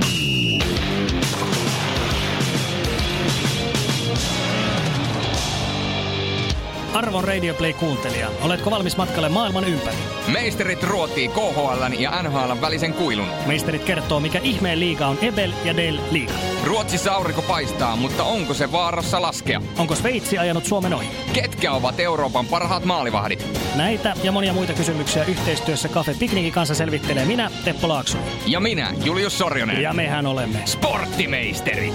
Mm-hmm. Arvon Radio Play-kuuntelija, oletko valmis matkalle maailman ympäri? Meisterit ruotii KHL ja NHL välisen kuilun. Meisterit kertoo, mikä ihmeen liiga on Ebel ja Del Liiga. Ruotsissa aurinko paistaa, mutta onko se vaarassa laskea? Onko Sveitsi ajanut Suomen ohi? Ketkä ovat Euroopan parhaat maalivahdit? Näitä ja monia muita kysymyksiä yhteistyössä Cafe Piknikin kanssa selvittelee minä, Teppo Laakso. Ja minä, Julius Sorjonen. Ja mehän olemme Sporttimeisterit.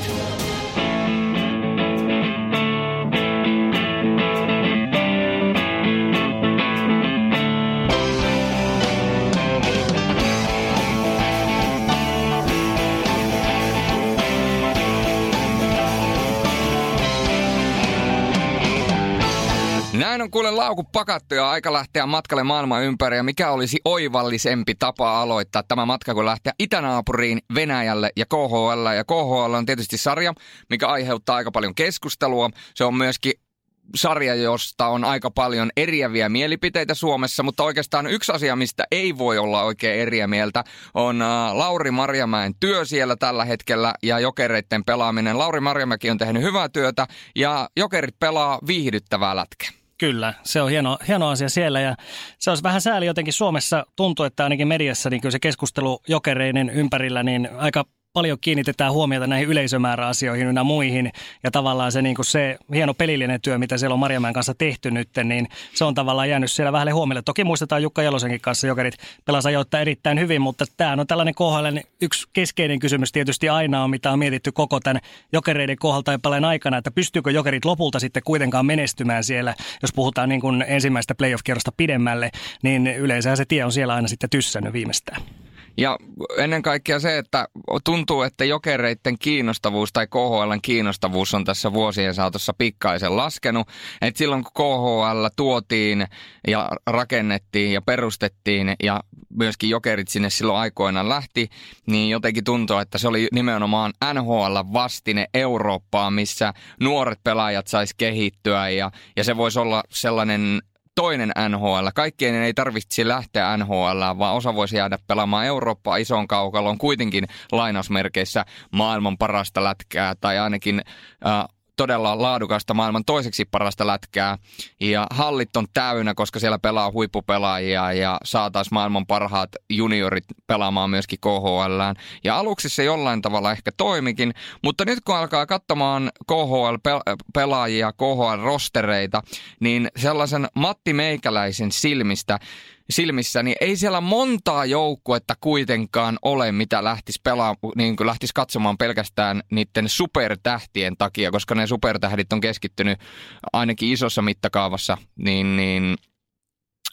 Näin on kuule laukut pakattu ja aika lähteä matkalle maailman ympäri. Ja mikä olisi oivallisempi tapa aloittaa tämä matka, kun lähteä itänaapuriin, Venäjälle ja KHL. Ja KHL on tietysti sarja, mikä aiheuttaa aika paljon keskustelua. Se on myöskin sarja, josta on aika paljon eriäviä mielipiteitä Suomessa, mutta oikeastaan yksi asia, mistä ei voi olla oikein eriä mieltä, on Lauri Marjamäen työ siellä tällä hetkellä ja jokereiden pelaaminen. Lauri Marjamäki on tehnyt hyvää työtä ja jokerit pelaa viihdyttävää lätkää. Kyllä, se on hieno, hieno asia siellä ja se olisi vähän sääli jotenkin Suomessa. Tuntuu, että ainakin mediassa niin kyllä se keskustelu jokereiden ympärillä niin aika paljon kiinnitetään huomiota näihin yleisömääräasioihin ja muihin. Ja tavallaan se, niin kuin se hieno pelillinen työ, mitä siellä on Marjamäen kanssa tehty nyt, niin se on tavallaan jäänyt siellä vähän huomiolle. Toki muistetaan Jukka Jalosenkin kanssa, jokerit pelasi ajoittaa erittäin hyvin, mutta tämä on tällainen kohdalla yksi keskeinen kysymys tietysti aina on, mitä on mietitty koko tämän jokereiden kohdalta ja paljon aikana, että pystyykö jokerit lopulta sitten kuitenkaan menestymään siellä, jos puhutaan niin kuin ensimmäistä playoff-kierrosta pidemmälle, niin yleensä se tie on siellä aina sitten tyssännyt viimeistään. Ja ennen kaikkea se, että tuntuu, että jokereiden kiinnostavuus tai KHLn kiinnostavuus on tässä vuosien saatossa pikkaisen laskenut. Et silloin kun KHL tuotiin ja rakennettiin ja perustettiin ja myöskin jokerit sinne silloin aikoinaan lähti, niin jotenkin tuntuu, että se oli nimenomaan NHL vastine Eurooppaan, missä nuoret pelaajat sais kehittyä ja, ja se voisi olla sellainen toinen NHL. Kaikkien ei tarvitse lähteä NHL, vaan osa voisi jäädä pelaamaan Eurooppaa ison kaukalon kuitenkin lainausmerkeissä maailman parasta lätkää tai ainakin äh, todella laadukasta maailman toiseksi parasta lätkää. Ja hallit on täynnä, koska siellä pelaa huippupelaajia ja saataisiin maailman parhaat juniorit pelaamaan myöskin KHL. Ja aluksi se jollain tavalla ehkä toimikin, mutta nyt kun alkaa katsomaan KHL-pelaajia, KHL-rostereita, niin sellaisen Matti Meikäläisen silmistä silmissä, niin ei siellä montaa joukkuetta kuitenkaan ole, mitä lähtisi, pelaa, niin kuin lähtisi katsomaan pelkästään niiden supertähtien takia, koska ne supertähdit on keskittynyt ainakin isossa mittakaavassa, niin, niin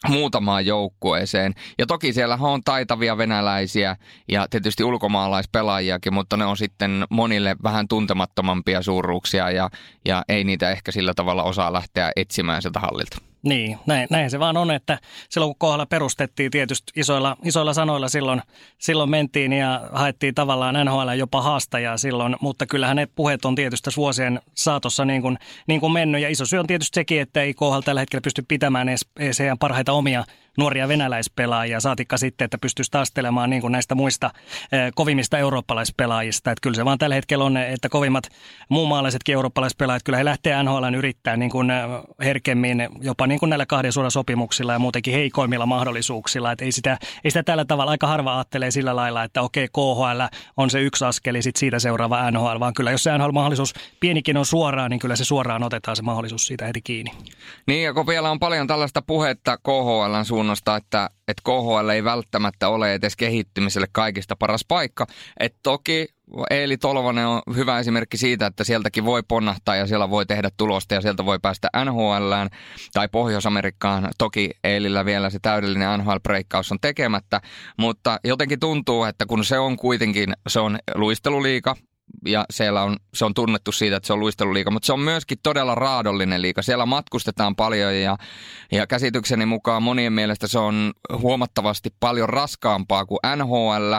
muutamaan joukkueeseen. Ja toki siellä on taitavia venäläisiä ja tietysti ulkomaalaispelaajiakin, mutta ne on sitten monille vähän tuntemattomampia suuruuksia ja, ja ei niitä ehkä sillä tavalla osaa lähteä etsimään sieltä hallilta. Niin, näin, näin se vaan on, että silloin kun kohdalla perustettiin tietysti isoilla, isoilla sanoilla silloin, silloin mentiin ja haettiin tavallaan NHL jopa haastajaa silloin, mutta kyllähän ne puheet on tietysti vuosien saatossa niin kuin, niin kuin mennyt. Ja iso syy on tietysti sekin, että ei kohdalla tällä hetkellä pysty pitämään edes, edes parhaita omia nuoria venäläispelaajia, saatikka sitten, että pystyisi taistelemaan niin kuin näistä muista eh, kovimmista eurooppalaispelaajista. Että kyllä se vaan tällä hetkellä on, että kovimmat muumaalaisetkin eurooppalaispelaajat, kyllä he lähtee NHL yrittää niin kuin eh, herkemmin jopa niin kuin näillä kahden suoraan sopimuksilla ja muutenkin heikoimmilla mahdollisuuksilla. Että ei sitä, ei sitä tällä tavalla, aika harva ajattelee sillä lailla, että okei KHL on se yksi askeli, sitten siitä seuraava NHL, vaan kyllä jos se NHL-mahdollisuus pienikin on suoraan, niin kyllä se suoraan otetaan se mahdollisuus siitä heti kiinni. Niin ja kun vielä on paljon tällaista puhetta KHLn suuntaan, suunnasta, että, että KHL ei välttämättä ole edes kehittymiselle kaikista paras paikka. Et toki Eeli Tolvanen on hyvä esimerkki siitä, että sieltäkin voi ponnahtaa ja siellä voi tehdä tulosta ja sieltä voi päästä NHLään tai Pohjois-Amerikkaan. Toki Eelillä vielä se täydellinen NHL-breikkaus on tekemättä, mutta jotenkin tuntuu, että kun se on kuitenkin, se on luisteluliika, ja siellä on, se on tunnettu siitä, että se on luisteluliiga, mutta se on myöskin todella raadollinen liiga. Siellä matkustetaan paljon ja, ja käsitykseni mukaan monien mielestä se on huomattavasti paljon raskaampaa kuin NHL.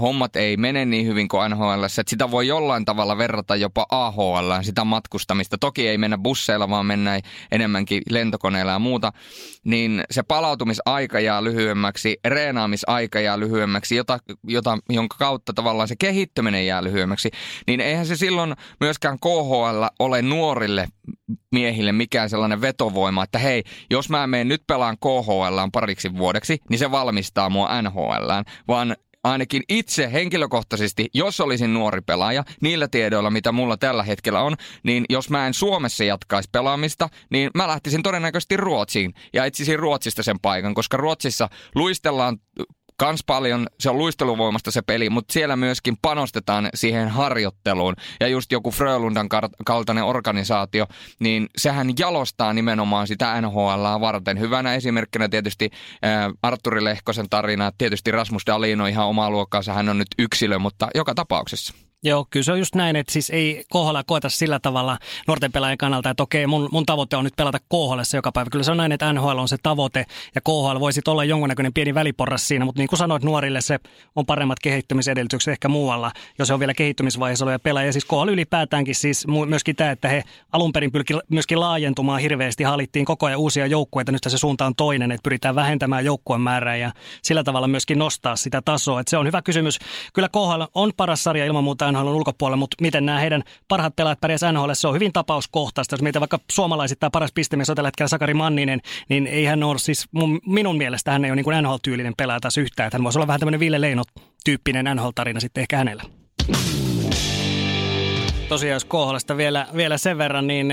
Hommat ei mene niin hyvin kuin NHL, että sitä voi jollain tavalla verrata jopa AHL, sitä matkustamista. Toki ei mennä busseilla, vaan mennään enemmänkin lentokoneilla ja muuta. Niin se palautumisaika jää lyhyemmäksi, reenaamisaika jää lyhyemmäksi, jota, jota, jonka kautta tavallaan se kehittyminen jää lyhyemmäksi. Niin eihän se silloin myöskään KHL ole nuorille miehille mikään sellainen vetovoima, että hei, jos mä menen nyt pelaan KHL pariksi vuodeksi, niin se valmistaa mua NHL, vaan ainakin itse henkilökohtaisesti, jos olisin nuori pelaaja, niillä tiedoilla, mitä mulla tällä hetkellä on, niin jos mä en Suomessa jatkaisi pelaamista, niin mä lähtisin todennäköisesti Ruotsiin ja etsisin Ruotsista sen paikan, koska Ruotsissa luistellaan kans paljon, se on luisteluvoimasta se peli, mutta siellä myöskin panostetaan siihen harjoitteluun. Ja just joku Frölundan kaltainen organisaatio, niin sehän jalostaa nimenomaan sitä NHL varten. Hyvänä esimerkkinä tietysti äh, Arturi Lehkosen tarina, tietysti Rasmus Dalino ihan omaa luokkaansa, hän on nyt yksilö, mutta joka tapauksessa. Joo, kyllä se on just näin, että siis ei KHL koeta sillä tavalla nuorten pelaajien kannalta, että okei, mun, mun tavoite on nyt pelata KHL joka päivä. Kyllä se on näin, että NHL on se tavoite ja KHL voisi olla jonkunnäköinen pieni väliporras siinä, mutta niin kuin sanoit, nuorille se on paremmat kehittymisedellytykset ehkä muualla, jos se on vielä kehittymisvaiheessa oleva pelaaja. Ja siis KHL ylipäätäänkin siis myöskin tämä, että he alun perin pyrki myöskin laajentumaan hirveästi, halittiin koko ajan uusia joukkueita, nyt se suunta on toinen, että pyritään vähentämään joukkueen määrää ja sillä tavalla myöskin nostaa sitä tasoa. Että se on hyvä kysymys. Kyllä KHL on paras sarja ilman muuta NHL ulkopuolella, mutta miten nämä heidän parhaat pelaajat pärjäs NHL, se on hyvin tapauskohtaista. Jos meitä vaikka suomalaiset tämä paras pistemies on tällä hetkellä Sakari Manninen, niin ei hän ole siis mun, minun mielestä hän ei ole niin NHL-tyylinen pelaaja taas yhtään. Hän voisi olla vähän tämmöinen Ville Leino-tyyppinen NHL-tarina sitten ehkä hänellä. Tosiaan jos KHLsta vielä, vielä sen verran, niin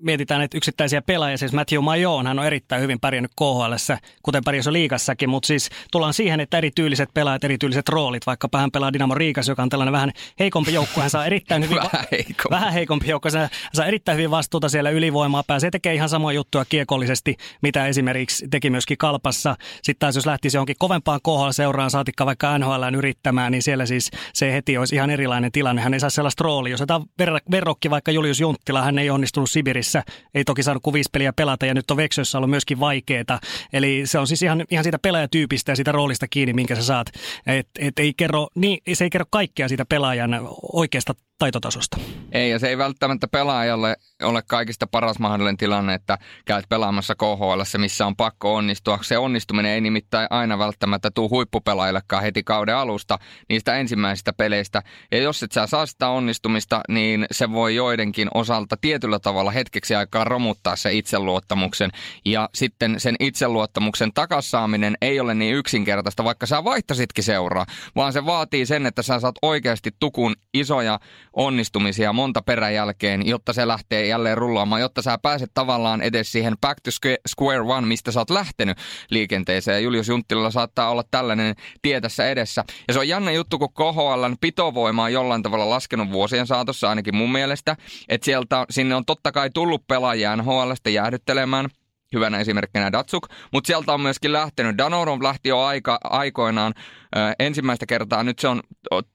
mietitään, että yksittäisiä pelaajia, siis Matthew Majon, hän on erittäin hyvin pärjännyt KHL, kuten pärjäs liikassakin, mutta siis tullaan siihen, että erityyliset pelaajat, erityyliset roolit, vaikka hän pelaa Dynamo Riikas, joka on tällainen vähän heikompi joukko, hän saa erittäin hyvin, vähän, heikompi. vähän heikompi joukko, hän saa erittäin hyvin vastuuta siellä ylivoimaa, pääsee tekemään ihan samoja juttuja kiekollisesti, mitä esimerkiksi teki myöskin Kalpassa. Sitten taas jos lähtisi johonkin kovempaan KHL-seuraan, saatikka vaikka NHL yrittämään, niin siellä siis se heti olisi ihan erilainen tilanne. Hän ei saa sellaista roolia. Jos otetaan verrokki vaikka Julius Junttila, hän ei onnistunut Sibirissä pelissä. Ei toki saanut kuin viisi peliä pelata ja nyt on Veksössä ollut myöskin vaikeeta. Eli se on siis ihan, ihan siitä pelaajatyypistä ja siitä roolista kiinni, minkä sä saat. Et, et ei kerro, niin, se ei kerro kaikkea siitä pelaajan oikeasta taitotasosta. Ei, ja se ei välttämättä pelaajalle ole kaikista paras mahdollinen tilanne, että käyt pelaamassa KHL, missä on pakko onnistua. Se onnistuminen ei nimittäin aina välttämättä tuu huippupelaajillekaan heti kauden alusta niistä ensimmäisistä peleistä. Ja jos et sä saa sitä onnistumista, niin se voi joidenkin osalta tietyllä tavalla hetkeksi aikaa romuttaa se itseluottamuksen. Ja sitten sen itseluottamuksen takassaaminen ei ole niin yksinkertaista, vaikka sä vaihtasitkin seuraa, vaan se vaatii sen, että sä saat oikeasti tukun isoja onnistumisia monta peräjälkeen, jotta se lähtee jälleen rullaamaan, jotta sä pääset tavallaan edes siihen back to square one, mistä sä oot lähtenyt liikenteeseen. Ja Julius Junttilalla saattaa olla tällainen tie tässä edessä. Ja se on jännä juttu, kun KHLn pitovoima on jollain tavalla laskenut vuosien saatossa, ainakin mun mielestä. Että sieltä, sinne on totta kai tullut pelaajia NHLstä jäähdyttelemään – hyvänä esimerkkinä Datsuk, mutta sieltä on myöskin lähtenyt. Danorov lähti jo aika, aikoinaan ö, ensimmäistä kertaa, nyt se on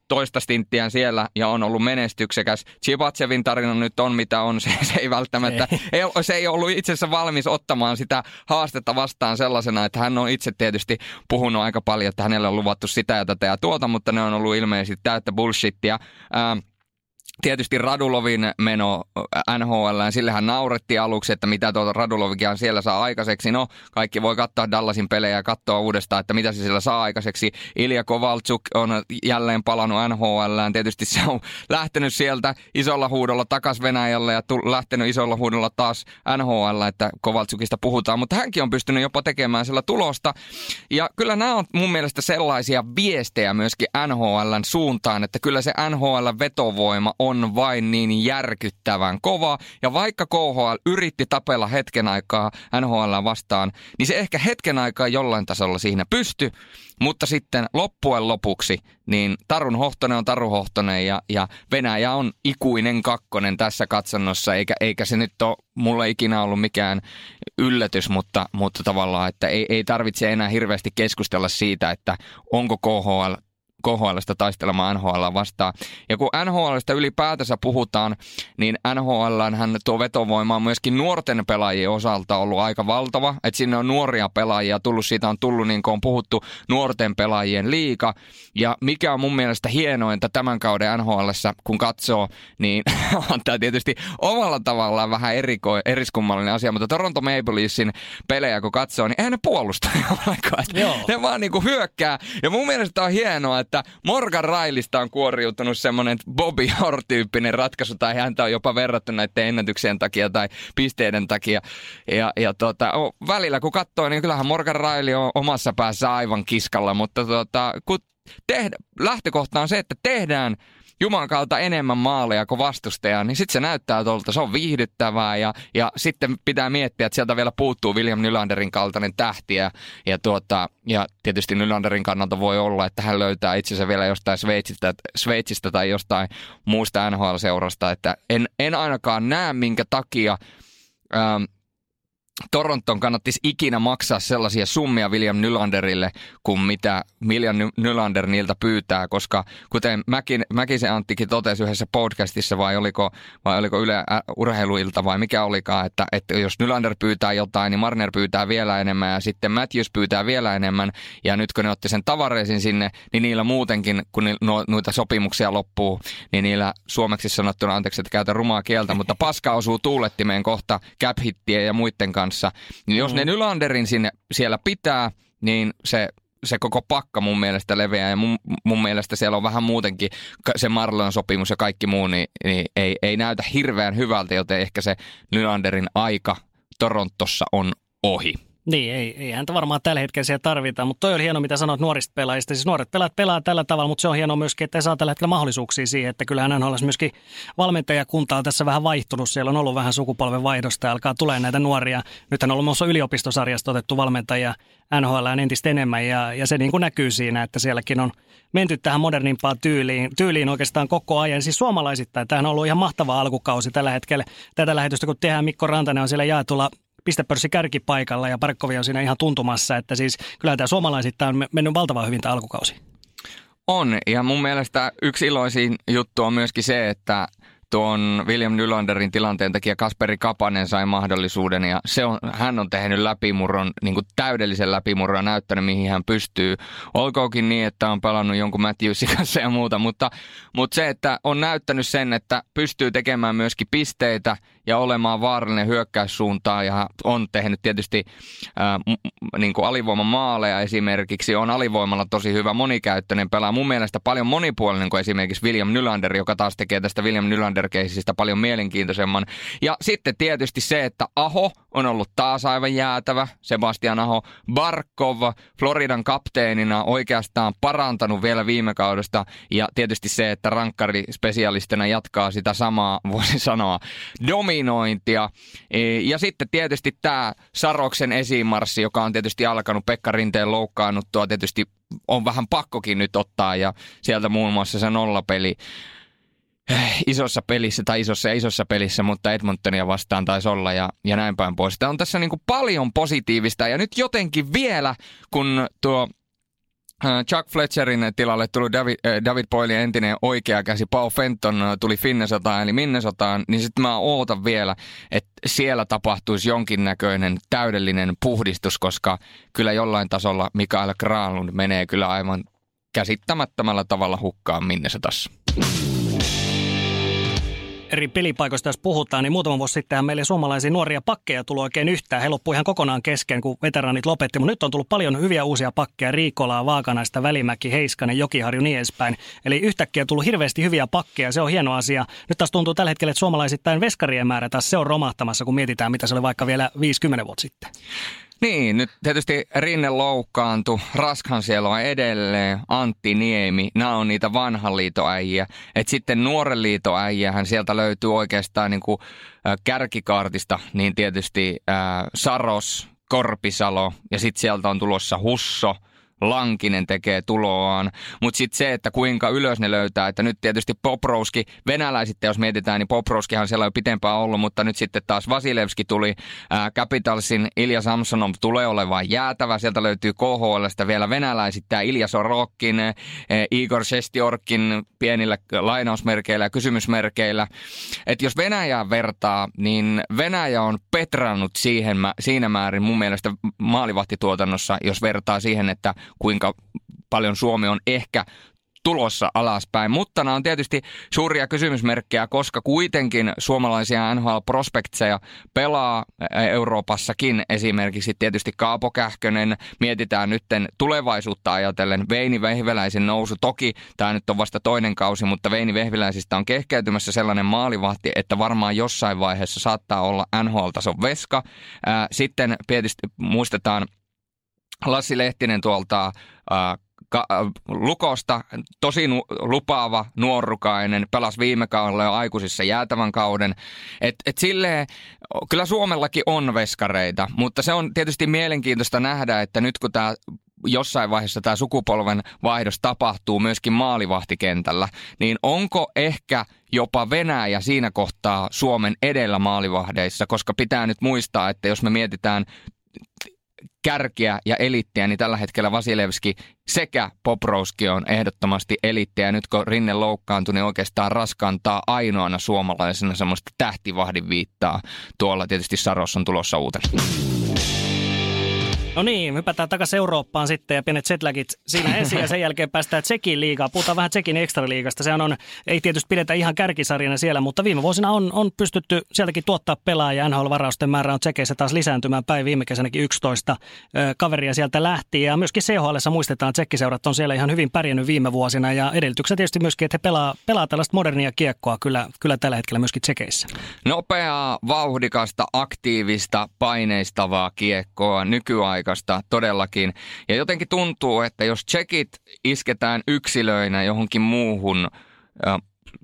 toista stinttiä siellä ja on ollut menestyksekäs. Chibatsevin tarina nyt on mitä on, se, se ei välttämättä, ei. Ei, se ei ollut itse asiassa valmis ottamaan sitä haastetta vastaan sellaisena, että hän on itse tietysti puhunut aika paljon, että hänelle on luvattu sitä ja tätä ja tuota, mutta ne on ollut ilmeisesti täyttä bullshittia. Ää, tietysti Radulovin meno NHL, sillehän naurettiin aluksi, että mitä tuota Radulovikin siellä saa aikaiseksi. No, kaikki voi katsoa Dallasin pelejä ja katsoa uudestaan, että mitä se siellä saa aikaiseksi. Ilja Kovaltsuk on jälleen palannut NHL. Tietysti se on lähtenyt sieltä isolla huudolla takas Venäjälle ja lähtenyt isolla huudolla taas NHL, että Kovaltsukista puhutaan. Mutta hänkin on pystynyt jopa tekemään sillä tulosta. Ja kyllä nämä on mun mielestä sellaisia viestejä myöskin NHLn suuntaan, että kyllä se NHL-vetovoima on vain niin järkyttävän kova. Ja vaikka KHL yritti tapella hetken aikaa NHL vastaan, niin se ehkä hetken aikaa jollain tasolla siinä pysty. Mutta sitten loppujen lopuksi, niin Tarun Hohtonen on Taru Hohtonen ja, ja Venäjä on ikuinen kakkonen tässä katsannossa, eikä, eikä se nyt ole mulle ikinä ollut mikään yllätys, mutta, mutta tavallaan, että ei, ei tarvitse enää hirveästi keskustella siitä, että onko KHL KHLstä taistelemaan NHL vastaan. Ja kun NHLstä ylipäätänsä puhutaan, niin NHL hän tuo vetovoima on myöskin nuorten pelaajien osalta ollut aika valtava. Että sinne on nuoria pelaajia tullut, siitä on tullut niin kuin on puhuttu nuorten pelaajien liika. Ja mikä on mun mielestä hienointa tämän kauden NHLssä, kun katsoo, niin on tämä tietysti omalla tavallaan vähän eriko, eriskummallinen asia, mutta Toronto Maple Leafsin pelejä kun katsoo, niin eihän ne puolusta ollenkaan. Ne vaan niinku hyökkää. Ja mun mielestä on hienoa, että Morgan Railista on kuoriutunut semmoinen Bobby Orr-tyyppinen ratkaisu, tai häntä on jopa verrattu näiden ennätyksien takia tai pisteiden takia. Ja, ja tota, välillä kun katsoo, niin kyllähän Morgan Raili on omassa päässä aivan kiskalla, mutta tota, kun tehdä, lähtökohta on se, että tehdään Jumalan kautta enemmän maaleja kuin vastustaja, niin sitten se näyttää tuolta, se on viihdyttävää ja, ja sitten pitää miettiä, että sieltä vielä puuttuu William Nylanderin kaltainen tähti ja, ja, tuota, ja tietysti Nylanderin kannalta voi olla, että hän löytää itsensä vielä jostain Sveitsistä, Sveitsistä tai jostain muusta NHL-seurasta, että en, en ainakaan näe minkä takia ähm, Toronton kannattisi ikinä maksaa sellaisia summia William Nylanderille, kuin mitä William Nylander niiltä pyytää, koska kuten Mäkin, Mäkisen Anttikin totesi yhdessä podcastissa, vai oliko, vai oliko Yle Urheiluilta vai mikä olikaan, että, että jos Nylander pyytää jotain, niin Marner pyytää vielä enemmän ja sitten Matthews pyytää vielä enemmän. Ja nyt kun ne otti sen tavareisin sinne, niin niillä muutenkin, kun ni, no, noita sopimuksia loppuu, niin niillä suomeksi sanottuna, anteeksi, että käytä rumaa kieltä, mutta paska osuu tuulettimeen kohta cap ja muiden kanssa kanssa. Niin jos mm. ne Nylanderin sinne siellä pitää, niin se se koko pakka mun mielestä leveää ja mun, mun mielestä siellä on vähän muutenkin se Marlon sopimus ja kaikki muu, niin, niin ei, ei näytä hirveän hyvältä, joten ehkä se Nylanderin aika Torontossa on ohi. Niin, ei, ei häntä varmaan tällä hetkellä siellä tarvita, mutta toi oli hieno, mitä sanoit nuorista pelaajista. Siis nuoret pelaat pelaa tällä tavalla, mutta se on hienoa myöskin, että ei saa tällä hetkellä mahdollisuuksia siihen, että kyllähän hän olisi myöskin valmentajakunta on tässä vähän vaihtunut. Siellä on ollut vähän sukupolven vaihdosta ja alkaa tulee näitä nuoria. Nythän on ollut myös yliopistosarjasta otettu valmentajia NHL entistä enemmän ja, ja se niin kuin näkyy siinä, että sielläkin on menty tähän modernimpaan tyyliin, tyyliin oikeastaan koko ajan. Siis suomalaisittain, tämähän on ollut ihan mahtava alkukausi tällä hetkellä. Tätä lähetystä kun tehdään, Mikko Rantanen on siellä jaetulla pistepörssi kärkipaikalla ja Parkkovi on siinä ihan tuntumassa, että siis kyllä tämä suomalaisittain on mennyt valtavan hyvin tämä alkukausi. On, ja mun mielestä yksi iloisin juttu on myöskin se, että tuon William Nylanderin tilanteen takia Kasperi Kapanen sai mahdollisuuden ja se on, hän on tehnyt läpimurron, niin kuin täydellisen läpimurron näyttänyt mihin hän pystyy. Olkoonkin niin, että on pelannut jonkun Matthewsin kanssa ja muuta, mutta, mutta se, että on näyttänyt sen, että pystyy tekemään myöskin pisteitä ja olemaan vaarallinen hyökkäyssuuntaan ja on tehnyt tietysti ää, m- niin kuin alivoiman maaleja esimerkiksi. On alivoimalla tosi hyvä monikäyttöinen pelaa. Mun mielestä paljon monipuolinen kuin esimerkiksi William Nylander, joka taas tekee tästä William Nylander paljon mielenkiintoisemman. Ja sitten tietysti se, että Aho on ollut taas aivan jäätävä. Sebastian Aho Barkov Floridan kapteenina oikeastaan parantanut vielä viime kaudesta. Ja tietysti se, että rankkari spesialistina jatkaa sitä samaa, voisi sanoa, dominointia. E, ja sitten tietysti tämä Saroksen esimarssi, joka on tietysti alkanut Pekka Rinteen loukkaannuttua, tietysti on vähän pakkokin nyt ottaa ja sieltä muun muassa se nollapeli isossa pelissä tai isossa ja isossa pelissä, mutta Edmontonia vastaan taisi olla ja, ja näin päin pois. Tämä on tässä niin kuin paljon positiivista ja nyt jotenkin vielä, kun tuo Chuck Fletcherin tilalle tuli David, David Boylin entinen oikea käsi Paul Fenton tuli Finnesotaan eli Minnesotaan, niin sitten mä ootan vielä, että siellä tapahtuisi jonkinnäköinen täydellinen puhdistus, koska kyllä jollain tasolla Mikael Granlund menee kyllä aivan käsittämättömällä tavalla hukkaan Minnesotassa eri pelipaikoista jos puhutaan, niin muutama vuosi sitten meille suomalaisia nuoria pakkeja tuli oikein yhtään. He loppuivat ihan kokonaan kesken, kun veteranit lopetti, mutta nyt on tullut paljon hyviä uusia pakkeja. Riikolaa, Vaakanaista, Välimäki, Heiskanen, Jokiharju, niin edespäin. Eli yhtäkkiä on tullut hirveästi hyviä pakkeja, se on hieno asia. Nyt taas tuntuu tällä hetkellä, että suomalaisittain veskarien määrä taas se on romahtamassa, kun mietitään, mitä se oli vaikka vielä 50 vuotta sitten. Niin, nyt tietysti Rinne loukkaantui, Raskan siellä on edelleen, Antti Niemi, nämä on niitä vanhan liitoäjiä. Et sitten nuoren liitoäjiähän sieltä löytyy oikeastaan niin kuin, kärkikaartista, niin tietysti Saros, Korpisalo ja sitten sieltä on tulossa Husso, Lankinen tekee tuloaan. Mutta sitten se, että kuinka ylös ne löytää, että nyt tietysti Poprouski, venäläiset jos mietitään, niin Poprouskihan siellä on jo pitempään ollut, mutta nyt sitten taas Vasilevski tuli, ää, Capitalsin Ilja Samsonov tulee olemaan jäätävä, sieltä löytyy KHLstä vielä venäläisittää Ilja Sorokin, ää, Igor Shestiorkin pienillä lainausmerkeillä ja kysymysmerkeillä. Että jos Venäjää vertaa, niin Venäjä on petrannut siihen, siinä määrin mun mielestä maalivahtituotannossa, jos vertaa siihen, että kuinka paljon Suomi on ehkä tulossa alaspäin. Mutta nämä on tietysti suuria kysymysmerkkejä, koska kuitenkin suomalaisia NHL-prospektseja pelaa Euroopassakin. Esimerkiksi tietysti Kaapo Kähkönen, mietitään nytten tulevaisuutta ajatellen. Veini Vehveläisen nousu, toki tämä nyt on vasta toinen kausi, mutta Veini Vehveläisistä on kehkeytymässä sellainen maalivahti, että varmaan jossain vaiheessa saattaa olla NHL-tason veska. Sitten tietysti muistetaan Lassi Lehtinen tuolta äh, ka- äh, Lukosta, tosi nu- lupaava, nuorukainen, pelasi viime kaudella jo aikuisissa jäätävän kauden. Et, et silleen, kyllä Suomellakin on veskareita, mutta se on tietysti mielenkiintoista nähdä, että nyt kun tämä jossain vaiheessa tämä sukupolven vaihdos tapahtuu myöskin maalivahtikentällä, niin onko ehkä jopa Venäjä siinä kohtaa Suomen edellä maalivahdeissa, koska pitää nyt muistaa, että jos me mietitään kärkeä ja elittiä, niin tällä hetkellä Vasilevski sekä Poprouski on ehdottomasti elittiä. Nyt kun Rinne loukkaantui, niin oikeastaan raskantaa ainoana suomalaisena semmoista tähtivahdin viittaa. Tuolla tietysti Saros on tulossa uutena. No niin, hypätään takaisin Eurooppaan sitten ja pienet setlagit siinä ensin ja sen jälkeen päästään Tsekin liigaan. Puhutaan vähän Tsekin ekstraliigasta. Sehän on, ei tietysti pidetä ihan kärkisarjana siellä, mutta viime vuosina on, on pystytty sieltäkin tuottaa pelaajia. NHL-varausten määrä on Tsekeissä taas lisääntymään päin. Viime kesänäkin 11 ö, kaveria sieltä lähti ja myöskin CHL muistetaan, että Tsekkiseurat on siellä ihan hyvin pärjännyt viime vuosina ja edellytykset tietysti myöskin, että he pelaa, pelaa tällaista modernia kiekkoa kyllä, kyllä tällä hetkellä myöskin Tsekeissä. Nopeaa, vauhdikasta, aktiivista, paineistavaa kiekkoa nykyaika paikasta todellakin. Ja jotenkin tuntuu, että jos tsekit isketään yksilöinä johonkin muuhun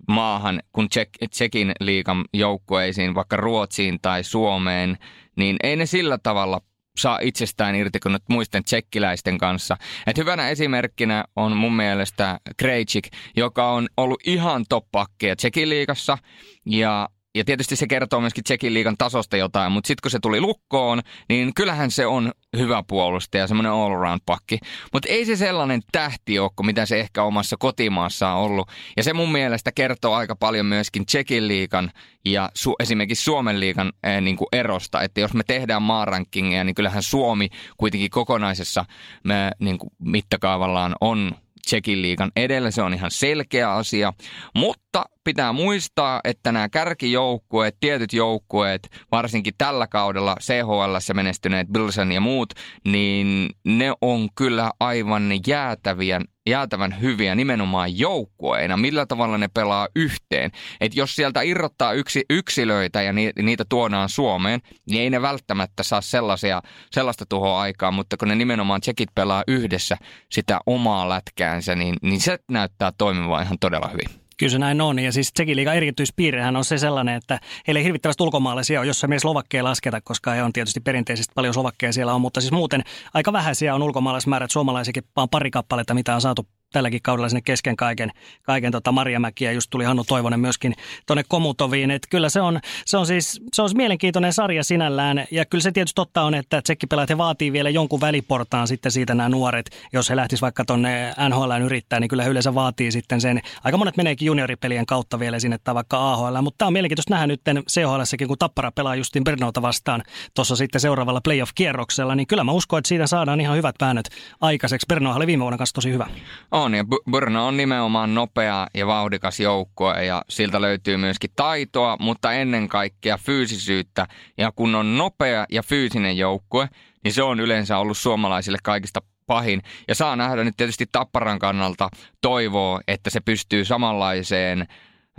maahan kuin Tsekin liikan joukkueisiin, vaikka Ruotsiin tai Suomeen, niin ei ne sillä tavalla saa itsestään irti kuin muisten tsekkiläisten kanssa. Et hyvänä esimerkkinä on mun mielestä Krejcik, joka on ollut ihan toppakkeja Tsekin liigassa ja ja tietysti se kertoo myöskin Tsekin liigan tasosta jotain, mutta sitten kun se tuli lukkoon, niin kyllähän se on hyvä puolustaja, semmoinen all-around pakki. Mutta ei se sellainen tähtijoukko, mitä se ehkä omassa kotimaassa on ollut. Ja se mun mielestä kertoo aika paljon myöskin Tsekin liigan ja su- esimerkiksi Suomen liigan eh, niin kuin erosta. Että jos me tehdään maarankingia, niin kyllähän Suomi kuitenkin kokonaisessa me, niin kuin mittakaavallaan on Tsekin liikan edellä. Se on ihan selkeä asia. Mutta pitää muistaa, että nämä kärkijoukkueet, tietyt joukkueet, varsinkin tällä kaudella CHL menestyneet Bilson ja muut, niin ne on kyllä aivan jäätäviä jäätävän hyviä nimenomaan joukkueina, millä tavalla ne pelaa yhteen. Et jos sieltä irrottaa yksi, yksilöitä ja ni, niitä tuodaan Suomeen, niin ei ne välttämättä saa sellaisia, sellaista tuhoa aikaa, mutta kun ne nimenomaan tsekit pelaa yhdessä sitä omaa lätkäänsä, niin, niin se näyttää toimivan ihan todella hyvin. Kyllä se näin on. Ja siis Tsekin liigan erityispiirrehän on se sellainen, että heillä ei hirvittävästi ulkomaalaisia ole, jossa mies Slovakkeja lasketa, koska he on tietysti perinteisesti paljon Slovakkeja siellä on, mutta siis muuten aika vähäisiä on ulkomaalaismäärät, suomalaisikin vaan pari kappaletta, mitä on saatu tälläkin kaudella sinne kesken kaiken, kaiken tota Marjamäki ja just tuli Hannu Toivonen myöskin tuonne Komutoviin. Et kyllä se on, se on siis se on mielenkiintoinen sarja sinällään ja kyllä se tietysti totta on, että tsekkipelaat he vaatii vielä jonkun väliportaan sitten siitä nämä nuoret. Jos he lähtis vaikka tuonne NHL yrittää, niin kyllä he yleensä vaatii sitten sen. Aika monet meneekin junioripelien kautta vielä sinne tai vaikka AHL, mutta tämä on mielenkiintoista nähdä nyt CHL, kun Tappara pelaa justin Bernouta vastaan tuossa sitten seuraavalla playoff-kierroksella, niin kyllä mä uskon, että siitä saadaan ihan hyvät väännöt aikaiseksi. Bernouha oli viime vuonna kanssa tosi hyvä. On, ja Brno on nimenomaan nopea ja vauhdikas joukkue, ja siltä löytyy myöskin taitoa, mutta ennen kaikkea fyysisyyttä. Ja kun on nopea ja fyysinen joukkue, niin se on yleensä ollut suomalaisille kaikista pahin. Ja saa nähdä nyt tietysti Tapparan kannalta toivoa, että se pystyy samanlaiseen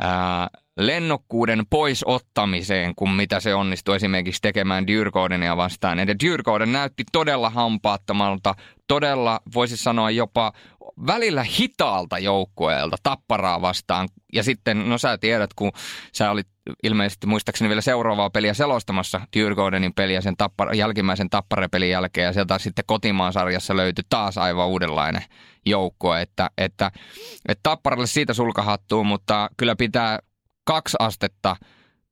ää, lennokkuuden poisottamiseen, kuin mitä se onnistui esimerkiksi tekemään Dyrkodenia vastaan. Eli Dyrkoden näytti todella hampaattomalta, todella voisi sanoa jopa välillä hitaalta joukkueelta tapparaa vastaan. Ja sitten, no sä tiedät, kun sä olit ilmeisesti muistaakseni vielä seuraavaa peliä selostamassa Dyrkodenin peliä sen tappar, jälkimmäisen tapparepelin jälkeen. Ja sieltä sitten kotimaan sarjassa löytyi taas aivan uudenlainen joukkue. Että, että, että tapparalle siitä sulkahattuu, mutta kyllä pitää kaksi astetta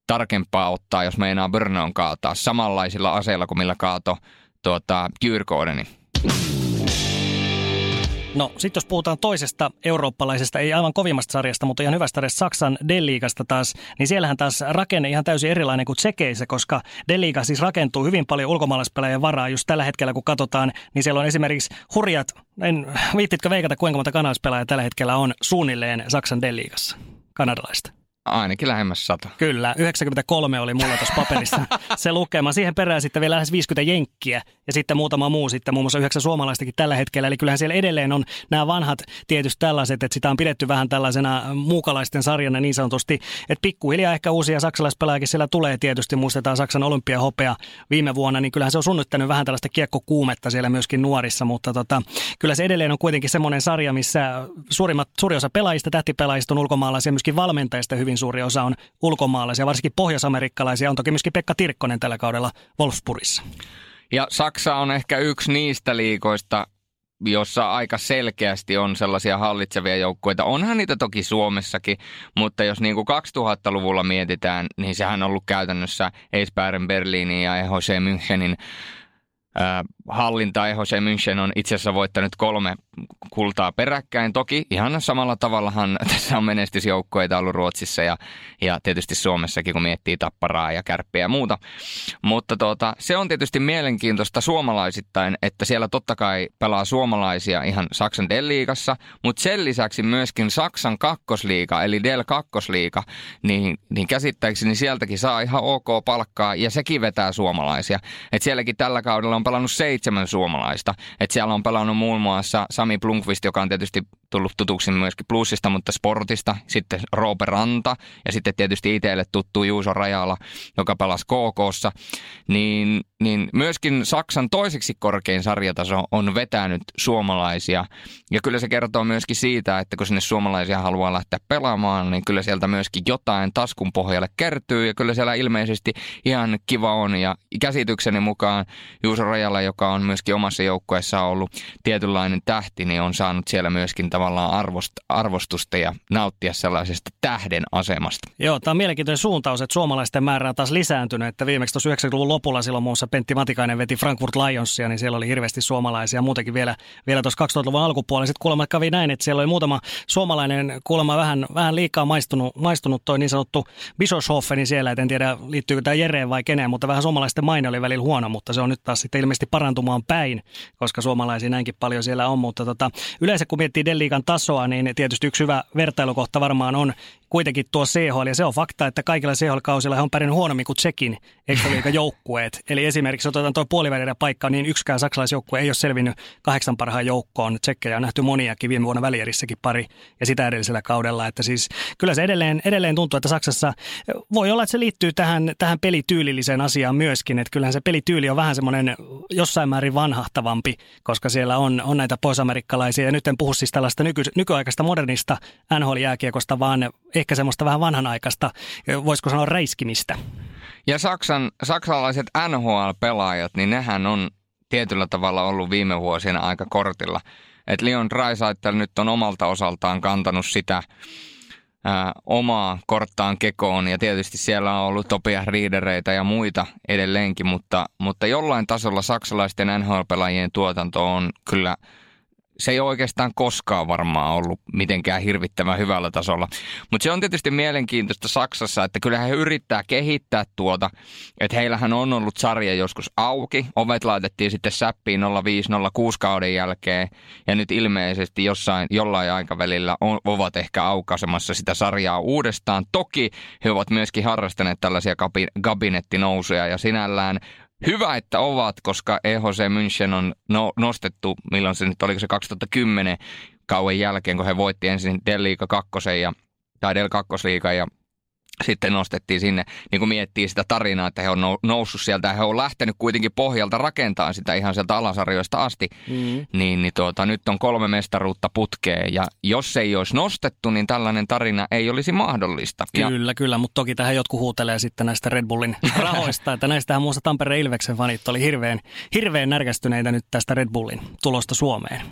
tarkempaa ottaa, jos meinaa Brnoon kaataa samanlaisilla aseilla kuin millä kaato tuota, Dyrkodeni. No sitten jos puhutaan toisesta eurooppalaisesta, ei aivan kovimmasta sarjasta, mutta ihan hyvästä sarjasta Saksan Deliigasta taas, niin siellähän taas rakenne ihan täysin erilainen kuin Tsekeissä, koska Deliiga siis rakentuu hyvin paljon ulkomaalaispelaajien varaa. Just tällä hetkellä kun katsotaan, niin siellä on esimerkiksi hurjat, en, viittitkö veikata kuinka monta kanalaispelaajaa tällä hetkellä on suunnilleen Saksan Deliigassa, kanadalaista? Ainakin lähemmäs sata. Kyllä, 93 oli mulla tuossa paperissa se lukema. Siihen perään sitten vielä lähes 50 jenkkiä ja sitten muutama muu sitten, muun muassa yhdeksän suomalaistakin tällä hetkellä. Eli kyllähän siellä edelleen on nämä vanhat tietysti tällaiset, että sitä on pidetty vähän tällaisena muukalaisten sarjana niin sanotusti. Että pikkuhiljaa ehkä uusia saksalaispelaajakin siellä tulee tietysti. Muistetaan Saksan olympiahopea viime vuonna, niin kyllähän se on sunnyttänyt vähän tällaista kiekkokuumetta siellä myöskin nuorissa. Mutta tota, kyllä se edelleen on kuitenkin semmoinen sarja, missä suurimmat, suuri osa pelaajista, tähtipelaajista on ulkomaalaisia, myöskin valmentajista hyvin suuri osa on ulkomaalaisia, varsinkin pohjoisamerikkalaisia. On toki myöskin Pekka Tirkkonen tällä kaudella Wolfsburgissa. Ja Saksa on ehkä yksi niistä liikoista, jossa aika selkeästi on sellaisia hallitsevia joukkueita. Onhan niitä toki Suomessakin, mutta jos niin kuin 2000-luvulla mietitään, niin sehän on ollut käytännössä Eisbären Berliinin ja EHC Münchenin hallinta Jose München on itse asiassa voittanut kolme kultaa peräkkäin. Toki ihan samalla tavallahan tässä on menestysjoukkoita ollut Ruotsissa ja, ja tietysti Suomessakin, kun miettii tapparaa ja kärppiä ja muuta. Mutta tuota, se on tietysti mielenkiintoista suomalaisittain, että siellä totta kai pelaa suomalaisia ihan Saksan Del-liigassa, mutta sen lisäksi myöskin Saksan kakkosliiga, eli Del kakkosliiga, niin, niin käsittääkseni sieltäkin saa ihan ok palkkaa ja sekin vetää suomalaisia. Et sielläkin tällä kaudella on pelannut seitsemän suomalaista. Et siellä on pelannut muun muassa Sami Plunkvist, joka on tietysti tullut tutuksi myöskin plussista, mutta sportista. Sitten Roope Ranta ja sitten tietysti itselle tuttu Juuso Rajala, joka pelasi KKssa. Niin, niin myöskin Saksan toiseksi korkein sarjataso on vetänyt suomalaisia. Ja kyllä se kertoo myöskin siitä, että kun sinne suomalaisia haluaa lähteä pelaamaan, niin kyllä sieltä myöskin jotain taskun pohjalle kertyy. Ja kyllä siellä ilmeisesti ihan kiva on. Ja käsitykseni mukaan Juuso Rajala, joka on myöskin omassa joukkueessa ollut tietynlainen tähti, niin on saanut siellä myöskin tavallaan arvost, arvostusta ja nauttia sellaisesta tähden asemasta. Joo, tämä on mielenkiintoinen suuntaus, että suomalaisten määrä on taas lisääntynyt, että viimeksi tuossa 90-luvun lopulla silloin muun muassa Pentti Matikainen veti Frankfurt Lionsia, niin siellä oli hirveästi suomalaisia, muutenkin vielä, vielä tuossa 2000-luvun alkupuolella. Sitten kuulemma kävi näin, että siellä oli muutama suomalainen kuulemma vähän, vähän liikaa maistunut, maistunut toi niin sanottu Bischofshofen siellä, et en tiedä liittyykö tämä Jereen vai keneen, mutta vähän suomalaisten maine oli välillä huono, mutta se on nyt taas sitten ilmeisesti parantumaan päin, koska suomalaisia näinkin paljon siellä on, mutta tota, yleensä kun miettii Deliikan tasoa, niin tietysti yksi hyvä vertailukohta varmaan on kuitenkin tuo CHL, ja se on fakta, että kaikilla CHL-kausilla he on pärjännyt huonommin kuin Tsekin joukkueet. Eli esimerkiksi otetaan tuo puolivälinen paikka, niin yksikään saksalaisjoukkue ei ole selvinnyt kahdeksan parhaan joukkoon. Tsekkejä on nähty moniakin viime vuonna välierissäkin pari ja sitä edellisellä kaudella. Että siis kyllä se edelleen, edelleen tuntuu, että Saksassa voi olla, että se liittyy tähän, tähän pelityylilliseen asiaan myöskin. Että kyllähän se pelityyli on vähän semmoinen jossain määrin vanhahtavampi, koska siellä on, on näitä poisamerikkalaisia. Ja nyt en puhu siis tällaista nyky, nykyaikaista modernista NHL-jääkiekosta, vaan ehkä semmoista vähän vanhanaikaista, voisiko sanoa räiskimistä. Ja Saksan, saksalaiset NHL-pelaajat, niin nehän on tietyllä tavalla ollut viime vuosina aika kortilla. Et Leon Draisaitl nyt on omalta osaltaan kantanut sitä ää, omaa korttaan kekoon ja tietysti siellä on ollut topia riidereitä ja muita edelleenkin, mutta, mutta jollain tasolla saksalaisten NHL-pelaajien tuotanto on kyllä – se ei ole oikeastaan koskaan varmaan ollut mitenkään hirvittävän hyvällä tasolla. Mutta se on tietysti mielenkiintoista Saksassa, että kyllä he yrittää kehittää tuota, että heillähän on ollut sarja joskus auki. Ovet laitettiin sitten säppiin 0506 kauden jälkeen ja nyt ilmeisesti jossain, jollain aikavälillä on, ovat ehkä aukaisemassa sitä sarjaa uudestaan. Toki he ovat myöskin harrastaneet tällaisia kabinettinousuja ja sinällään hyvä, että ovat, koska EHC München on no, nostettu, milloin se nyt, oliko se 2010 kauan jälkeen, kun he voitti ensin Del Liiga 2 ja, tai Del 2 ja sitten nostettiin sinne, niin kuin miettii sitä tarinaa, että he on noussut sieltä ja he on lähtenyt kuitenkin pohjalta rakentamaan sitä ihan sieltä alasarjoista asti, mm. niin, niin tuota, nyt on kolme mestaruutta putkeen ja jos ei olisi nostettu, niin tällainen tarina ei olisi mahdollista. Kyllä, ja... kyllä, mutta toki tähän jotkut huutelee sitten näistä Red Bullin rahoista, että näistähän muussa Tampereen Ilveksen fanit oli hirveän, hirveän närkästyneitä nyt tästä Red Bullin tulosta Suomeen.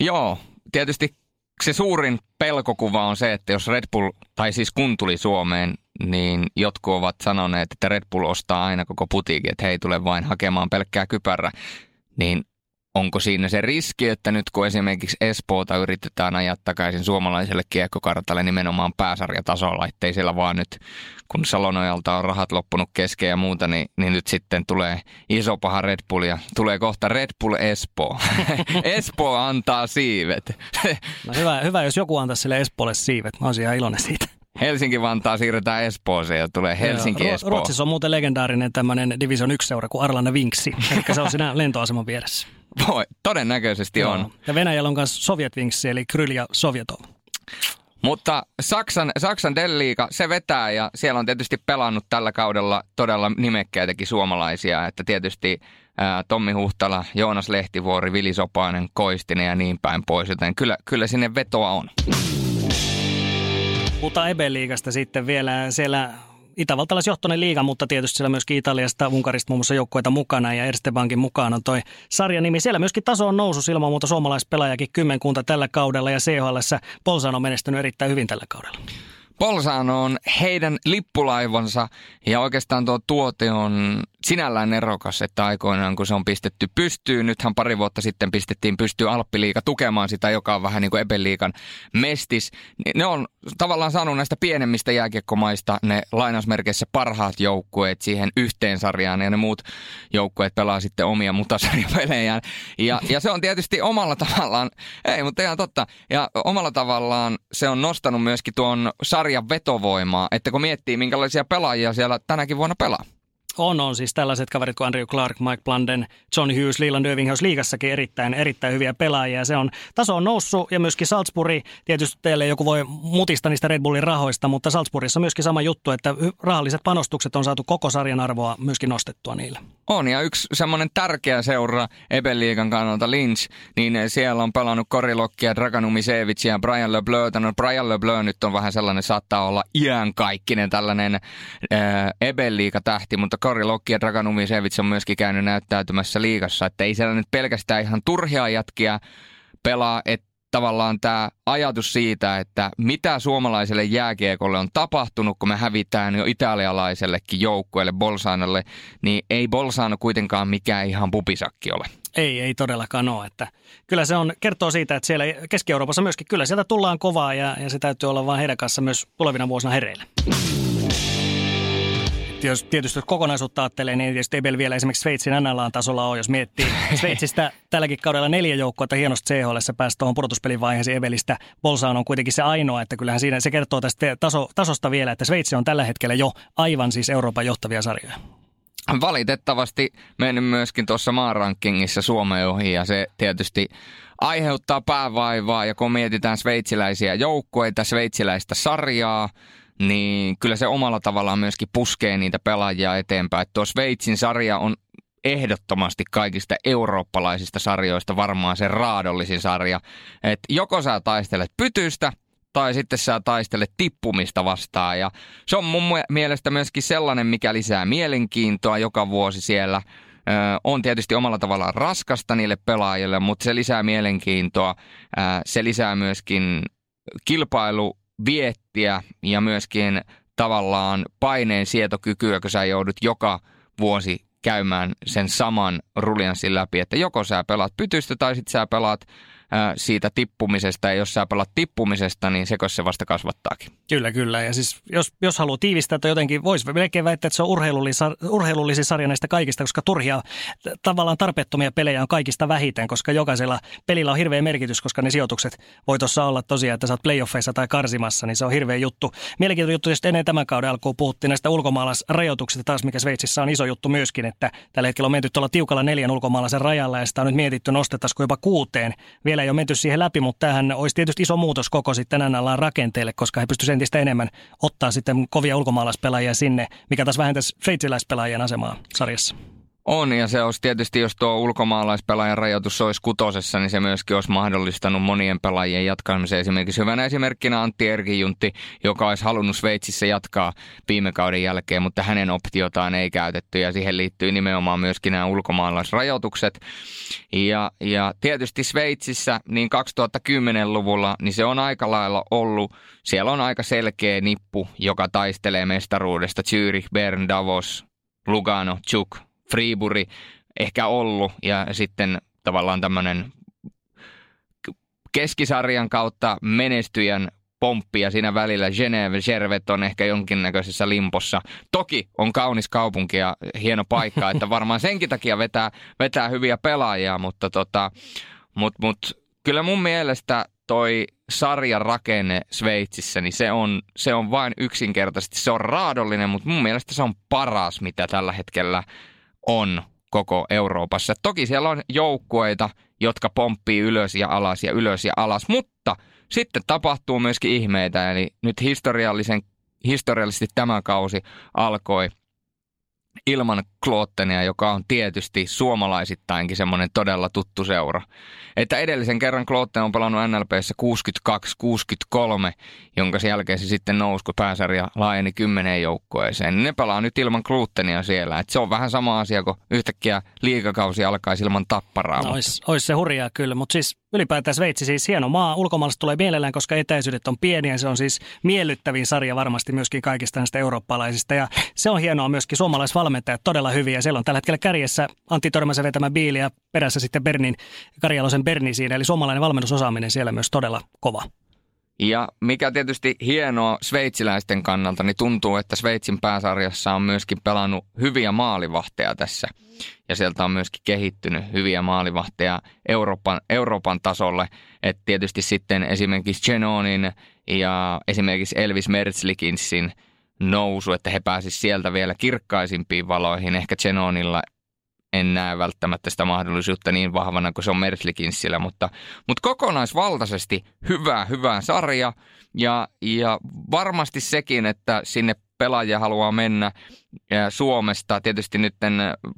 Joo, tietysti se suurin pelkokuva on se, että jos Red Bull, tai siis kun tuli Suomeen, niin jotkut ovat sanoneet, että Red Bull ostaa aina koko putiikin, että he ei tule vain hakemaan pelkkää kypärää. Niin onko siinä se riski, että nyt kun esimerkiksi Espoota yritetään ajaa takaisin suomalaiselle kiekkokartalle nimenomaan pääsarjatasolla, ettei siellä vaan nyt, kun Salonojalta on rahat loppunut kesken ja muuta, niin, niin nyt sitten tulee iso paha Red Bull ja tulee kohta Red Bull Espoo. Espoo antaa siivet. no hyvä, hyvä, jos joku antaa sille Espoolle siivet. Mä olisin ihan iloinen siitä. Helsinki-Vantaa siirretään Espooseen ja tulee Helsinki-Espoo. Ruotsissa on muuten legendaarinen tämmöinen Division 1-seura kuin Arlanda Vinksi. Eli se on siinä lentoaseman vieressä. Voi, todennäköisesti Joo. on. Ja Venäjällä on myös Soviet Vinksi, eli Kryl ja Sovjetov. Mutta Saksan, Saksan Delliiga, se vetää ja siellä on tietysti pelannut tällä kaudella todella nimekkäitäkin suomalaisia. Että tietysti ää, Tommi Huhtala, Joonas Lehtivuori, Vili Sopainen, Koistinen ja niin päin pois. Joten kyllä, kyllä sinne vetoa on. Puhutaan Ebeliigasta sitten vielä. Siellä itävaltalaisjohtoinen liiga, mutta tietysti siellä myöskin Italiasta, Unkarista muun muassa joukkoita mukana ja Erste Bankin mukaan on toi sarjan nimi. Siellä myöskin taso on nousu ilman muuta suomalaispelaajakin kymmenkunta tällä kaudella ja CHL Polsaan on menestynyt erittäin hyvin tällä kaudella. Polsano on heidän lippulaivansa ja oikeastaan tuo tuote on sinällään erokas, että aikoinaan kun se on pistetty pystyyn, nythän pari vuotta sitten pistettiin pystyyn Alppiliiga tukemaan sitä, joka on vähän niin kuin Ebeliikan mestis. Ne on tavallaan saanut näistä pienemmistä jääkiekkomaista ne lainausmerkeissä parhaat joukkueet siihen yhteen sarjaan ja ne muut joukkueet pelaa sitten omia mutasarjapelejään. Ja, ja se on tietysti omalla tavallaan, ei mutta ihan totta, ja omalla tavallaan se on nostanut myöskin tuon sarjan vetovoimaa, että kun miettii minkälaisia pelaajia siellä tänäkin vuonna pelaa. On, on siis tällaiset kaverit kuin Andrew Clark, Mike Blanden, John Hughes, Leland Irvinghouse liigassakin erittäin, erittäin hyviä pelaajia. Se on, taso on noussut ja myöskin Salzburg, tietysti teille joku voi mutista niistä Red Bullin rahoista, mutta Salzburgissa myöskin sama juttu, että rahalliset panostukset on saatu koko sarjan arvoa myöskin nostettua niille. On ja yksi semmoinen tärkeä seura Ebeliikan kannalta Lynch, niin siellä on pelannut Korilokkia, Draganumisevic ja Brian LeBleu. No Brian LeBleu nyt on vähän sellainen, saattaa olla iänkaikkinen tällainen äh, Ebeliika-tähti, mutta Kari Lokki ja Dragan Umisevits on myöskin käynyt näyttäytymässä liigassa, että ei siellä nyt pelkästään ihan turhia jätkiä pelaa, että tavallaan tämä ajatus siitä, että mitä suomalaiselle jääkiekolle on tapahtunut, kun me hävitään jo italialaisellekin joukkueelle Bolsanalle, niin ei Bolsano kuitenkaan mikään ihan pupisakki ole. Ei, ei todellakaan ole. Että kyllä se on, kertoo siitä, että siellä Keski-Euroopassa myöskin kyllä sieltä tullaan kovaa ja, ja se täytyy olla vain heidän kanssa myös tulevina vuosina hereillä jos tietysti jos kokonaisuutta ajattelee, niin tietysti ei vielä esimerkiksi Sveitsin NLA-tasolla ole, jos miettii. Sveitsistä tälläkin kaudella neljä joukkoa, hienosti CHL pääsi tuohon pudotuspelin vaiheeseen. Evelistä Bolsaan on kuitenkin se ainoa, että kyllähän siinä se kertoo tästä taso, tasosta vielä, että Sveitsi on tällä hetkellä jo aivan siis Euroopan johtavia sarjoja. Valitettavasti mennyt myöskin tuossa maarankingissa Suomeen ohi ja se tietysti aiheuttaa päävaivaa ja kun mietitään sveitsiläisiä joukkueita, sveitsiläistä sarjaa, niin kyllä se omalla tavallaan myöskin puskee niitä pelaajia eteenpäin. Että tuo Sveitsin sarja on ehdottomasti kaikista eurooppalaisista sarjoista varmaan se raadollisin sarja. Että joko sä taistelet pytystä, tai sitten sä taistelet tippumista vastaan. Ja se on mun mielestä myöskin sellainen, mikä lisää mielenkiintoa joka vuosi siellä. Ö, on tietysti omalla tavallaan raskasta niille pelaajille, mutta se lisää mielenkiintoa. Ö, se lisää myöskin kilpailu viettiä ja myöskin tavallaan paineen sietokykyä, kun sä joudut joka vuosi käymään sen saman ruljanssin läpi, että joko sä pelaat pytystä tai sitten sä pelaat siitä tippumisesta, ja jos sä pelaat tippumisesta, niin sekö se vasta kasvattaakin. Kyllä, kyllä. Ja siis jos, jos haluaa tiivistää, että jotenkin voisi melkein väittää, että se on urheilullisin, urheilullisin sarja näistä kaikista, koska turhia, tavallaan tarpeettomia pelejä on kaikista vähiten, koska jokaisella pelillä on hirveä merkitys, koska ne sijoitukset voi tuossa olla tosiaan, että sä oot playoffeissa tai karsimassa, niin se on hirveä juttu. Mielenkiintoinen juttu, jos ennen tämän kauden alkuun puhuttiin näistä ulkomaalaisrajoituksista taas, mikä Sveitsissä on iso juttu myöskin, että tällä hetkellä on menty tuolla tiukalla neljän ulkomaalaisen rajalla ja sitä on nyt mietitty, nostettaisiko jopa kuuteen vielä vielä ei ole menty siihen läpi, mutta tämähän olisi tietysti iso muutos koko sitten NLAn rakenteelle, koska he pystyisivät entistä enemmän ottaa sitten kovia ulkomaalaispelaajia sinne, mikä taas vähentäisi sveitsiläispelaajien asemaa sarjassa. On, ja se olisi tietysti, jos tuo ulkomaalaispelaajan rajoitus olisi kutosessa, niin se myöskin olisi mahdollistanut monien pelaajien jatkamisen. Esimerkiksi hyvänä esimerkkinä Antti Erkijuntti, joka olisi halunnut Sveitsissä jatkaa viime kauden jälkeen, mutta hänen optiotaan ei käytetty, ja siihen liittyy nimenomaan myöskin nämä ulkomaalaisrajoitukset. Ja, ja tietysti Sveitsissä, niin 2010-luvulla, niin se on aika lailla ollut, siellä on aika selkeä nippu, joka taistelee mestaruudesta. Zürich, Bern, Davos, Lugano, Chuk, Friiburi ehkä ollut ja sitten tavallaan tämmöinen keskisarjan kautta menestyjän pomppi ja siinä välillä Geneve, Servet on ehkä jonkinnäköisessä limpossa. Toki on kaunis kaupunki ja hieno paikka, että varmaan senkin takia vetää, vetää hyviä pelaajia, mutta tota, mut, mut, kyllä mun mielestä toi sarjan rakenne Sveitsissä, niin se on, se on vain yksinkertaisesti, se on raadollinen, mutta mun mielestä se on paras, mitä tällä hetkellä on koko Euroopassa. Toki siellä on joukkueita, jotka pomppii ylös ja alas ja ylös ja alas, mutta sitten tapahtuu myöskin ihmeitä. Eli nyt historiallisen, historiallisesti tämä kausi alkoi ilman Kloottenia, joka on tietysti suomalaisittainkin semmoinen todella tuttu seura. Että edellisen kerran Klootten on pelannut NLPssä 62-63, jonka jälkeen se sitten nousi, kun pääsarja laajeni kymmeneen joukkueeseen. Ne pelaa nyt ilman Kloottenia siellä. Että se on vähän sama asia, kun yhtäkkiä liikakausi alkaisi ilman tapparaa. No, olisi, olisi se hurjaa kyllä, mutta siis ylipäätään Sveitsi siis hieno maa. Ulkomaalaista tulee mielellään, koska etäisyydet on pieniä. Se on siis miellyttävin sarja varmasti myöskin kaikista näistä eurooppalaisista. Ja se on hienoa myöskin suomalaisvalmentajat todella hyviä. Siellä on tällä hetkellä kärjessä Antti Törmäsen vetämä Biili ja perässä sitten Bernin, Karjalosen Berni siinä. Eli suomalainen valmennusosaaminen siellä myös todella kova. Ja mikä tietysti hienoa sveitsiläisten kannalta, niin tuntuu, että Sveitsin pääsarjassa on myöskin pelannut hyviä maalivahteja tässä. Ja sieltä on myöskin kehittynyt hyviä maalivahteja Euroopan, Euroopan tasolle. että tietysti sitten esimerkiksi Genonin ja esimerkiksi Elvis Merzlikinsin nousu, että he pääsisivät sieltä vielä kirkkaisimpiin valoihin. Ehkä Genonilla en näe välttämättä sitä mahdollisuutta niin vahvana kuin se on Merslikinssillä, mutta, mutta kokonaisvaltaisesti hyvä, hyvä sarja ja, ja varmasti sekin, että sinne pelaaja haluaa mennä Suomesta. Tietysti nyt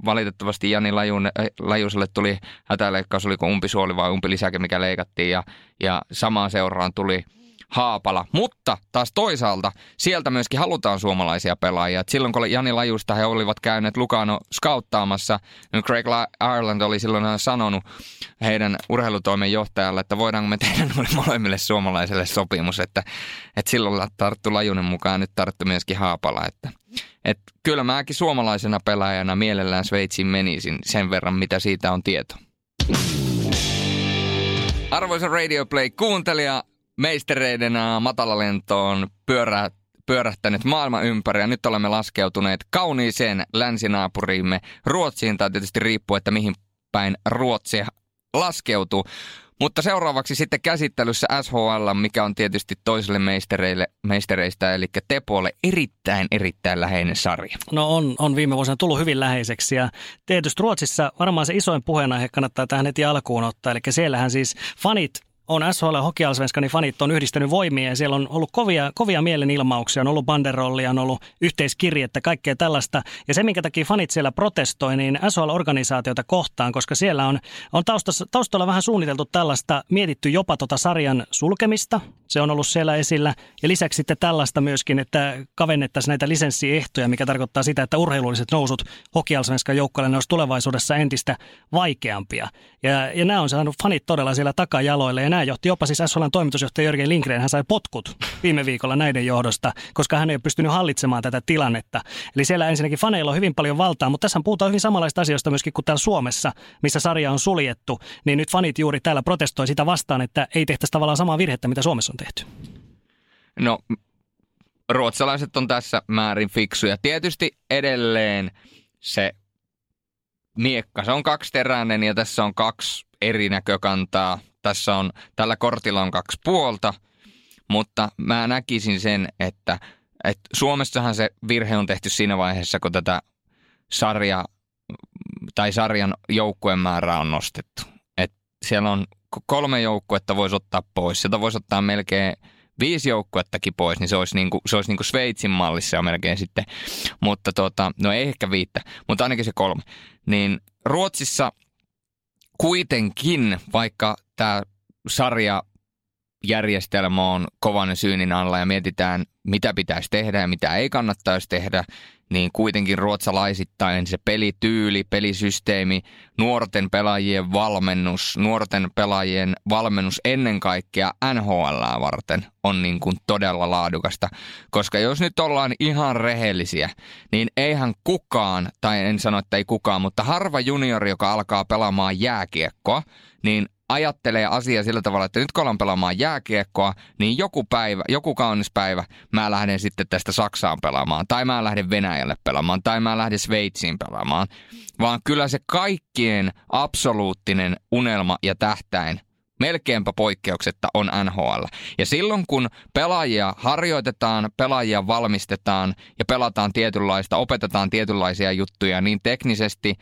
valitettavasti Jani Lajun, Lajuselle tuli hätäleikkaus, oliko umpisuoli vai umpilisäke, mikä leikattiin ja, ja samaan seuraan tuli – Haapala. Mutta taas toisaalta sieltä myöskin halutaan suomalaisia pelaajia. Et silloin kun Jani Lajusta he olivat käyneet Lukano skauttaamassa, niin Craig Ireland oli silloin sanonut heidän urheilutoimen johtajalle, että voidaanko me tehdä molemmille suomalaisille sopimus. Että, että silloin tarttu Lajunen mukaan, nyt tarttu myöskin Haapala. Että, että kyllä mäkin suomalaisena pelaajana mielellään Sveitsiin menisin sen verran, mitä siitä on tieto. Arvoisa Radio Play kuuntelija, meistereiden matalalentoon pyörä, pyörähtänyt maailman ympäri ja nyt olemme laskeutuneet kauniiseen länsinaapuriimme Ruotsiin, tai tietysti riippuu, että mihin päin Ruotsi laskeutuu. Mutta seuraavaksi sitten käsittelyssä SHL, mikä on tietysti toiselle meistereille, meistereistä, eli Tepolle erittäin, erittäin läheinen sarja. No on, on viime vuosina tullut hyvin läheiseksi ja tietysti Ruotsissa varmaan se isoin puheenaihe kannattaa tähän heti alkuun ottaa. Eli siellähän siis fanit on SHL Hokialsvenskanin fanit on yhdistänyt voimia ja siellä on ollut kovia, kovia mielenilmauksia, on ollut banderollia, on ollut yhteiskirjettä, kaikkea tällaista. Ja se, minkä takia fanit siellä protestoi, niin SHL-organisaatiota kohtaan, koska siellä on, on taustassa, taustalla vähän suunniteltu tällaista, mietitty jopa tota sarjan sulkemista, se on ollut siellä esillä. Ja lisäksi sitten tällaista myöskin, että kavennettaisiin näitä lisenssiehtoja, mikä tarkoittaa sitä, että urheilulliset nousut Hokialsvenskan joukkoille olisi tulevaisuudessa entistä vaikeampia. Ja, ja nämä on saanut fanit todella siellä takajaloille ja nämä johti jopa siis SHLn toimitusjohtaja Jörgen Lindgren, hän sai potkut viime viikolla näiden johdosta, koska hän ei ole pystynyt hallitsemaan tätä tilannetta. Eli siellä ensinnäkin faneilla on hyvin paljon valtaa, mutta tässä puhutaan hyvin samanlaista asioista myöskin kuin täällä Suomessa, missä sarja on suljettu. Niin nyt fanit juuri täällä protestoi sitä vastaan, että ei tehtäisi tavallaan samaa virhettä, mitä Suomessa on tehty. No, ruotsalaiset on tässä määrin fiksuja. Tietysti edelleen se miekka, se on kaksiteräinen ja tässä on kaksi eri näkökantaa tässä on, tällä kortilla on kaksi puolta, mutta mä näkisin sen, että, että Suomessahan se virhe on tehty siinä vaiheessa, kun tätä sarja tai sarjan joukkueen määrää on nostettu. Et siellä on kolme joukkuetta voisi ottaa pois. Sieltä voisi ottaa melkein viisi joukkuettakin pois, niin se olisi, niin kuin, se olisi niin kuin Sveitsin mallissa jo melkein sitten. Mutta tota, no ei ehkä viittä, mutta ainakin se kolme. Niin Ruotsissa kuitenkin, vaikka tämä sarja järjestelmä on kovan syynin alla ja mietitään, mitä pitäisi tehdä ja mitä ei kannattaisi tehdä, niin kuitenkin ruotsalaisittain se pelityyli, pelisysteemi, nuorten pelaajien valmennus, nuorten pelaajien valmennus ennen kaikkea NHL varten on niin kuin todella laadukasta. Koska jos nyt ollaan ihan rehellisiä, niin eihän kukaan, tai en sano, että ei kukaan, mutta harva juniori, joka alkaa pelaamaan jääkiekkoa, niin ajattelee asiaa sillä tavalla, että nyt kun ollaan pelaamaan jääkiekkoa, niin joku päivä, joku kaunis päivä mä lähden sitten tästä Saksaan pelaamaan, tai mä lähden Venäjälle pelaamaan, tai mä lähden Sveitsiin pelaamaan. Vaan kyllä se kaikkien absoluuttinen unelma ja tähtäin melkeinpä poikkeuksetta on NHL. Ja silloin kun pelaajia harjoitetaan, pelaajia valmistetaan ja pelataan tietynlaista, opetetaan tietynlaisia juttuja niin teknisesti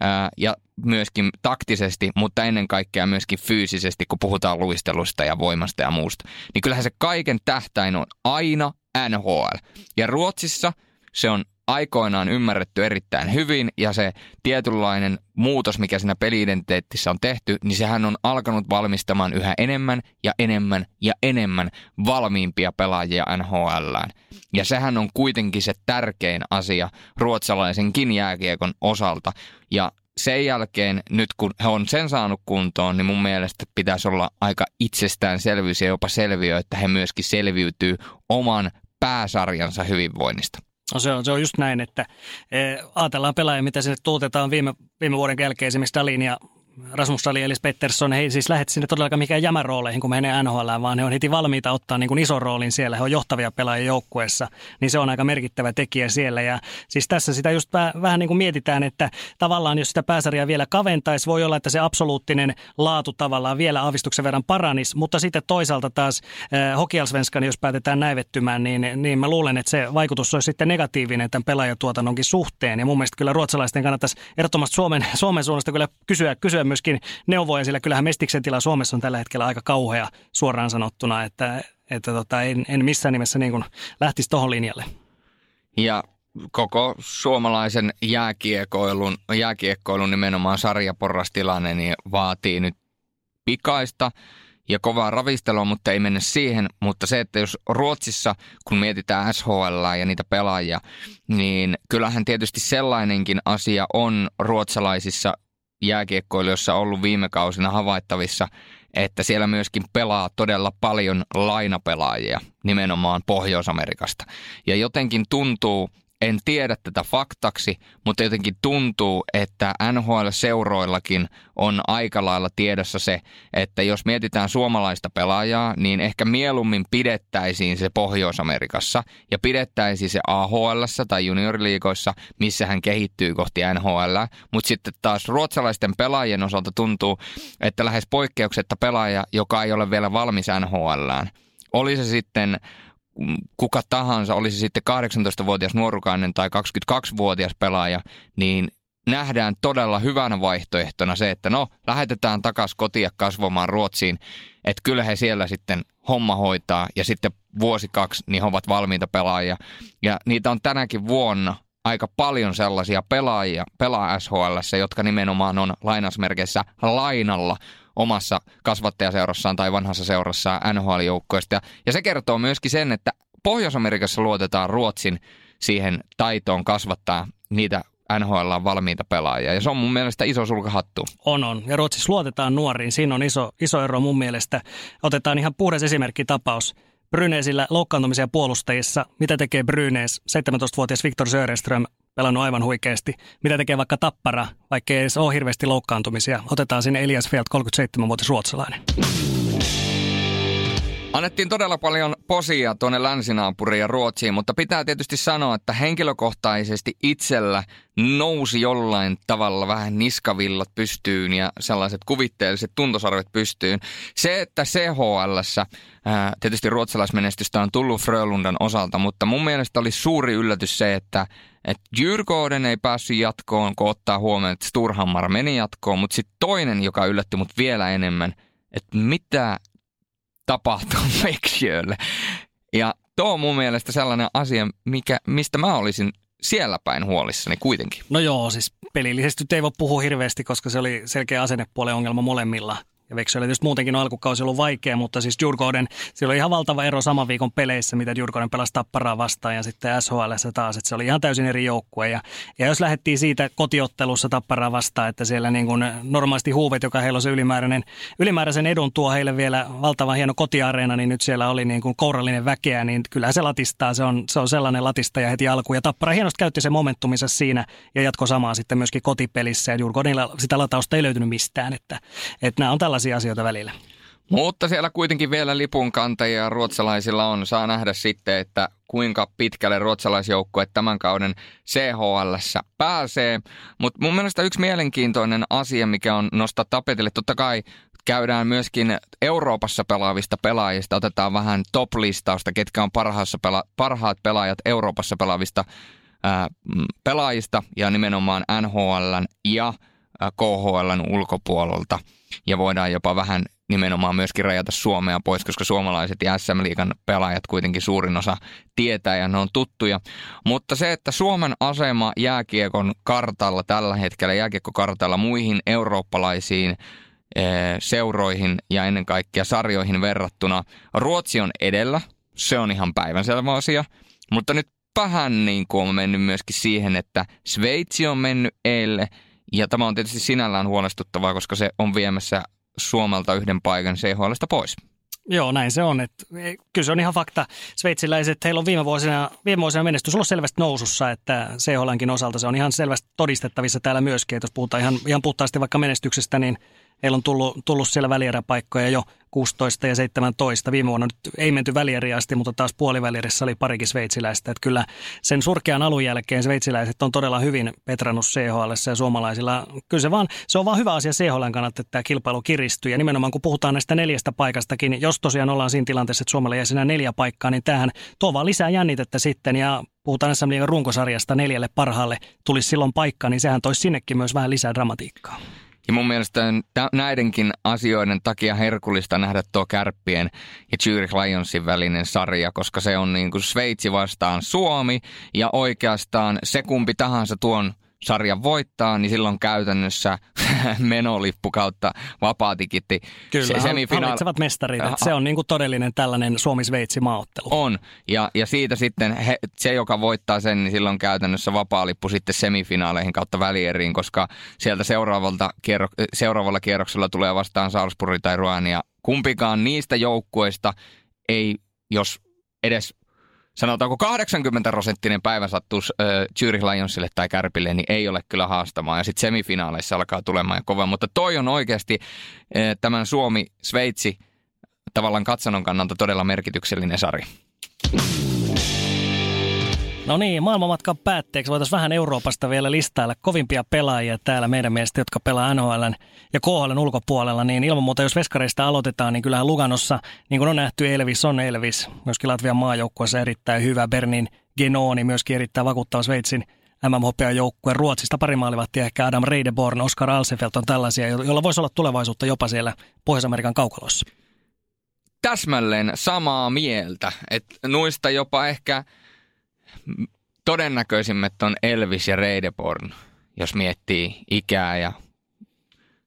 ää, ja myöskin taktisesti, mutta ennen kaikkea myöskin fyysisesti, kun puhutaan luistelusta ja voimasta ja muusta, niin kyllähän se kaiken tähtäin on aina NHL. Ja Ruotsissa se on aikoinaan ymmärretty erittäin hyvin ja se tietynlainen muutos, mikä siinä peliidentiteettissä on tehty, niin sehän on alkanut valmistamaan yhä enemmän ja enemmän ja enemmän valmiimpia pelaajia NHLään. Ja sehän on kuitenkin se tärkein asia ruotsalaisenkin jääkiekon osalta. Ja sen jälkeen, nyt kun he on sen saanut kuntoon, niin mun mielestä pitäisi olla aika itsestäänselvyys ja jopa selviö, että he myöskin selviytyy oman pääsarjansa hyvinvoinnista. No se on, se on just näin, että e, ajatellaan pelaajia, mitä sinne tuutetaan viime, viime vuoden jälkeen esimerkiksi Dalin ja Rasmus Dali Elis Pettersson, ei siis lähde sinne todellakaan mikään jämärooleihin, kun menee NHL, vaan he on heti valmiita ottaa niin kuin ison roolin siellä. He on johtavia pelaajia joukkueessa, niin se on aika merkittävä tekijä siellä. Ja siis tässä sitä just vähän niin kuin mietitään, että tavallaan jos sitä pääsarjaa vielä kaventaisi, voi olla, että se absoluuttinen laatu tavallaan vielä aavistuksen verran paranisi, mutta sitten toisaalta taas eh, Hokialsvenskan, jos päätetään näivettymään, niin, niin mä luulen, että se vaikutus olisi sitten negatiivinen tämän pelaajatuotannonkin suhteen. Ja mun mielestä kyllä ruotsalaisten kannattaisi ehdottomasti Suomen, Suomen suunnasta kyllä kysyä, kysyä kysyä myöskin neuvoja, sillä kyllähän Mestiksen tila Suomessa on tällä hetkellä aika kauhea suoraan sanottuna, että, että tota, en, en missään nimessä niin kuin lähtisi tuohon linjalle. Ja koko suomalaisen jääkiekkoilun, jääkiekkoilun nimenomaan sarjaporrastilanne niin vaatii nyt pikaista ja kovaa ravistelua, mutta ei mennä siihen. Mutta se, että jos Ruotsissa, kun mietitään SHL ja niitä pelaajia, niin kyllähän tietysti sellainenkin asia on ruotsalaisissa jääkiekkoilijoissa ollut viime kausina havaittavissa, että siellä myöskin pelaa todella paljon lainapelaajia nimenomaan Pohjois-Amerikasta. Ja jotenkin tuntuu, en tiedä tätä faktaksi, mutta jotenkin tuntuu, että NHL-seuroillakin on aika lailla tiedossa se, että jos mietitään suomalaista pelaajaa, niin ehkä mieluummin pidettäisiin se Pohjois-Amerikassa ja pidettäisiin se AHL tai junioriliikoissa, missä hän kehittyy kohti NHL. Mutta sitten taas ruotsalaisten pelaajien osalta tuntuu, että lähes poikkeuksetta pelaaja, joka ei ole vielä valmis NHLään, oli se sitten kuka tahansa, olisi sitten 18-vuotias nuorukainen tai 22-vuotias pelaaja, niin nähdään todella hyvänä vaihtoehtona se, että no, lähetetään takaisin kotia kasvamaan Ruotsiin, että kyllä he siellä sitten homma hoitaa ja sitten vuosi kaksi niin he ovat valmiita pelaajia. Ja niitä on tänäkin vuonna aika paljon sellaisia pelaajia, pelaa SHL, jotka nimenomaan on lainasmerkeissä lainalla omassa kasvattajaseurassaan tai vanhassa seurassaan NHL-joukkoista. Ja se kertoo myöskin sen, että Pohjois-Amerikassa luotetaan Ruotsin siihen taitoon kasvattaa niitä NHL on valmiita pelaajia. Ja se on mun mielestä iso sulkahattu. On, on. Ja Ruotsissa luotetaan nuoriin. Siinä on iso, iso ero mun mielestä. Otetaan ihan puhdas esimerkkitapaus. Bryneesillä loukkaantumisia puolustajissa. Mitä tekee Brynees? 17-vuotias Viktor Söderström pelannut aivan huikeasti. Mitä tekee vaikka Tappara, vaikka ei edes ole hirveästi loukkaantumisia. Otetaan sinne Elias Felt, 37-vuotias ruotsalainen. Annettiin todella paljon posia tuonne länsinaapuriin ja Ruotsiin, mutta pitää tietysti sanoa, että henkilökohtaisesti itsellä nousi jollain tavalla vähän niskavillat pystyyn ja sellaiset kuvitteelliset tuntosarvet pystyyn. Se, että CHL, tietysti ruotsalaismenestystä on tullut Frölundan osalta, mutta mun mielestä oli suuri yllätys se, että että Djurgården ei päässyt jatkoon, kun ottaa huomioon, että Sturhammar meni jatkoon, mutta sitten toinen, joka yllätti mut vielä enemmän, että mitä tapahtuu Veksiölle. Ja tuo on mun mielestä sellainen asia, mikä, mistä mä olisin siellä päin huolissani kuitenkin. No joo, siis pelillisesti ei voi puhua hirveästi, koska se oli selkeä asennepuolen ongelma molemmilla – ja Veksöllä tietysti muutenkin on alkukausi ollut vaikea, mutta siis Djurgården, sillä oli ihan valtava ero saman viikon peleissä, mitä Djurgården pelasi Tapparaa vastaan ja sitten SHL taas, että se oli ihan täysin eri joukkue. Ja, ja jos lähdettiin siitä kotiottelussa Tapparaa vastaan, että siellä niin kuin normaalisti huuvet, joka heillä on se ylimääräinen, ylimääräisen edun tuo heille vielä valtavan hieno kotiareena, niin nyt siellä oli niin kuin kourallinen väkeä, niin kyllä se latistaa, se on, se on sellainen latistaja heti alkuun. Ja Tappara hienosti käytti se momentumissa siinä ja jatko samaa sitten myöskin kotipelissä ja Djurgårdenilla sitä latausta ei löytynyt mistään, että, että nämä on tällaisia tällaisia asioita välillä. Mutta siellä kuitenkin vielä lipunkantajia ruotsalaisilla on. Saa nähdä sitten, että kuinka pitkälle ruotsalaisjoukkue tämän kauden CHL pääsee. Mutta mun mielestä yksi mielenkiintoinen asia, mikä on nostaa tapetille, totta kai käydään myöskin Euroopassa pelaavista pelaajista. Otetaan vähän top-listausta, ketkä on pela- parhaat pelaajat Euroopassa pelaavista ää, pelaajista ja nimenomaan NHL ja KHL ulkopuolelta ja voidaan jopa vähän nimenomaan myöskin rajata Suomea pois, koska suomalaiset ja SM-liigan pelaajat kuitenkin suurin osa tietää ja ne on tuttuja. Mutta se, että Suomen asema jääkiekon kartalla tällä hetkellä, jääkiekkokartalla muihin eurooppalaisiin eh, seuroihin ja ennen kaikkea sarjoihin verrattuna, Ruotsi on edellä, se on ihan päivänselvä asia, mutta nyt vähän niin kuin on mennyt myöskin siihen, että Sveitsi on mennyt eille – ja tämä on tietysti sinällään huolestuttavaa, koska se on viemässä Suomelta yhden paikan CHLstä pois. Joo, näin se on. Että, kyllä se on ihan fakta. Sveitsiläiset, heillä on viime vuosina, viime vuosina menestys ollut selvästi nousussa, että CHLnkin osalta se on ihan selvästi todistettavissa täällä myöskin. Että jos puhutaan ihan, ihan puhtaasti vaikka menestyksestä, niin Heillä on tullut, tullut siellä välieräpaikkoja jo 16 ja 17. Viime vuonna nyt ei menty välieriä asti, mutta taas puolivälierissä oli parikin sveitsiläistä. Että kyllä sen surkean alun jälkeen sveitsiläiset on todella hyvin petrannut CHL ja suomalaisilla. Kyllä se, vaan, se on vaan hyvä asia CHL kannalta, että tämä kilpailu kiristyy. Ja nimenomaan kun puhutaan näistä neljästä paikastakin, jos tosiaan ollaan siinä tilanteessa, että Suomella jäi sinä neljä paikkaa, niin tähän tuo vaan lisää jännitettä sitten. Ja puhutaan SM runkosarjasta neljälle parhaalle tulisi silloin paikka, niin sehän toisi sinnekin myös vähän lisää dramatiikkaa. Ja mun mielestä näidenkin asioiden takia herkullista nähdä tuo Kärppien ja Zurich Lionsin välinen sarja, koska se on niin kuin Sveitsi vastaan Suomi ja oikeastaan se kumpi tahansa tuon sarjan voittaa, niin silloin käytännössä menolippu kautta vapaatikitti. Kyllä, se, semifinaali... hallitsevat mestarit. Että se on niin kuin todellinen tällainen Suomi-Sveitsi maaottelu. On, ja, ja siitä sitten he, se, joka voittaa sen, niin silloin käytännössä vapaalippu sitten semifinaaleihin kautta välieriin, koska sieltä seuraavalta kierro, seuraavalla kierroksella tulee vastaan Salzburg tai Ruania. Kumpikaan niistä joukkueista ei, jos edes sanotaanko 80 prosenttinen päivä sattuu äh, Zurich Lionsille tai Kärpille, niin ei ole kyllä haastamaan. Ja sitten semifinaaleissa alkaa tulemaan jo kova. Mutta toi on oikeasti äh, tämän Suomi-Sveitsi tavallaan katsonon kannalta todella merkityksellinen sarja. No niin, maailmanmatkan päätteeksi voitaisiin vähän Euroopasta vielä listailla kovimpia pelaajia täällä meidän mielestä, jotka pelaa NHL ja KHL ulkopuolella. Niin ilman muuta, jos veskareista aloitetaan, niin kyllähän Luganossa, niin kuin on nähty, Elvis on Elvis. Myöskin Latvian maajoukkueessa erittäin hyvä. Bernin Genoni myöskin erittäin vakuuttava Sveitsin MM-joukkue Ruotsista pari maalivahtia, ehkä Adam Reideborn, Oscar Alsefelt on tällaisia, joilla voisi olla tulevaisuutta jopa siellä Pohjois-Amerikan kaukalossa. Täsmälleen samaa mieltä, että nuista jopa ehkä – todennäköisimmät on Elvis ja Reideborn, jos miettii ikää ja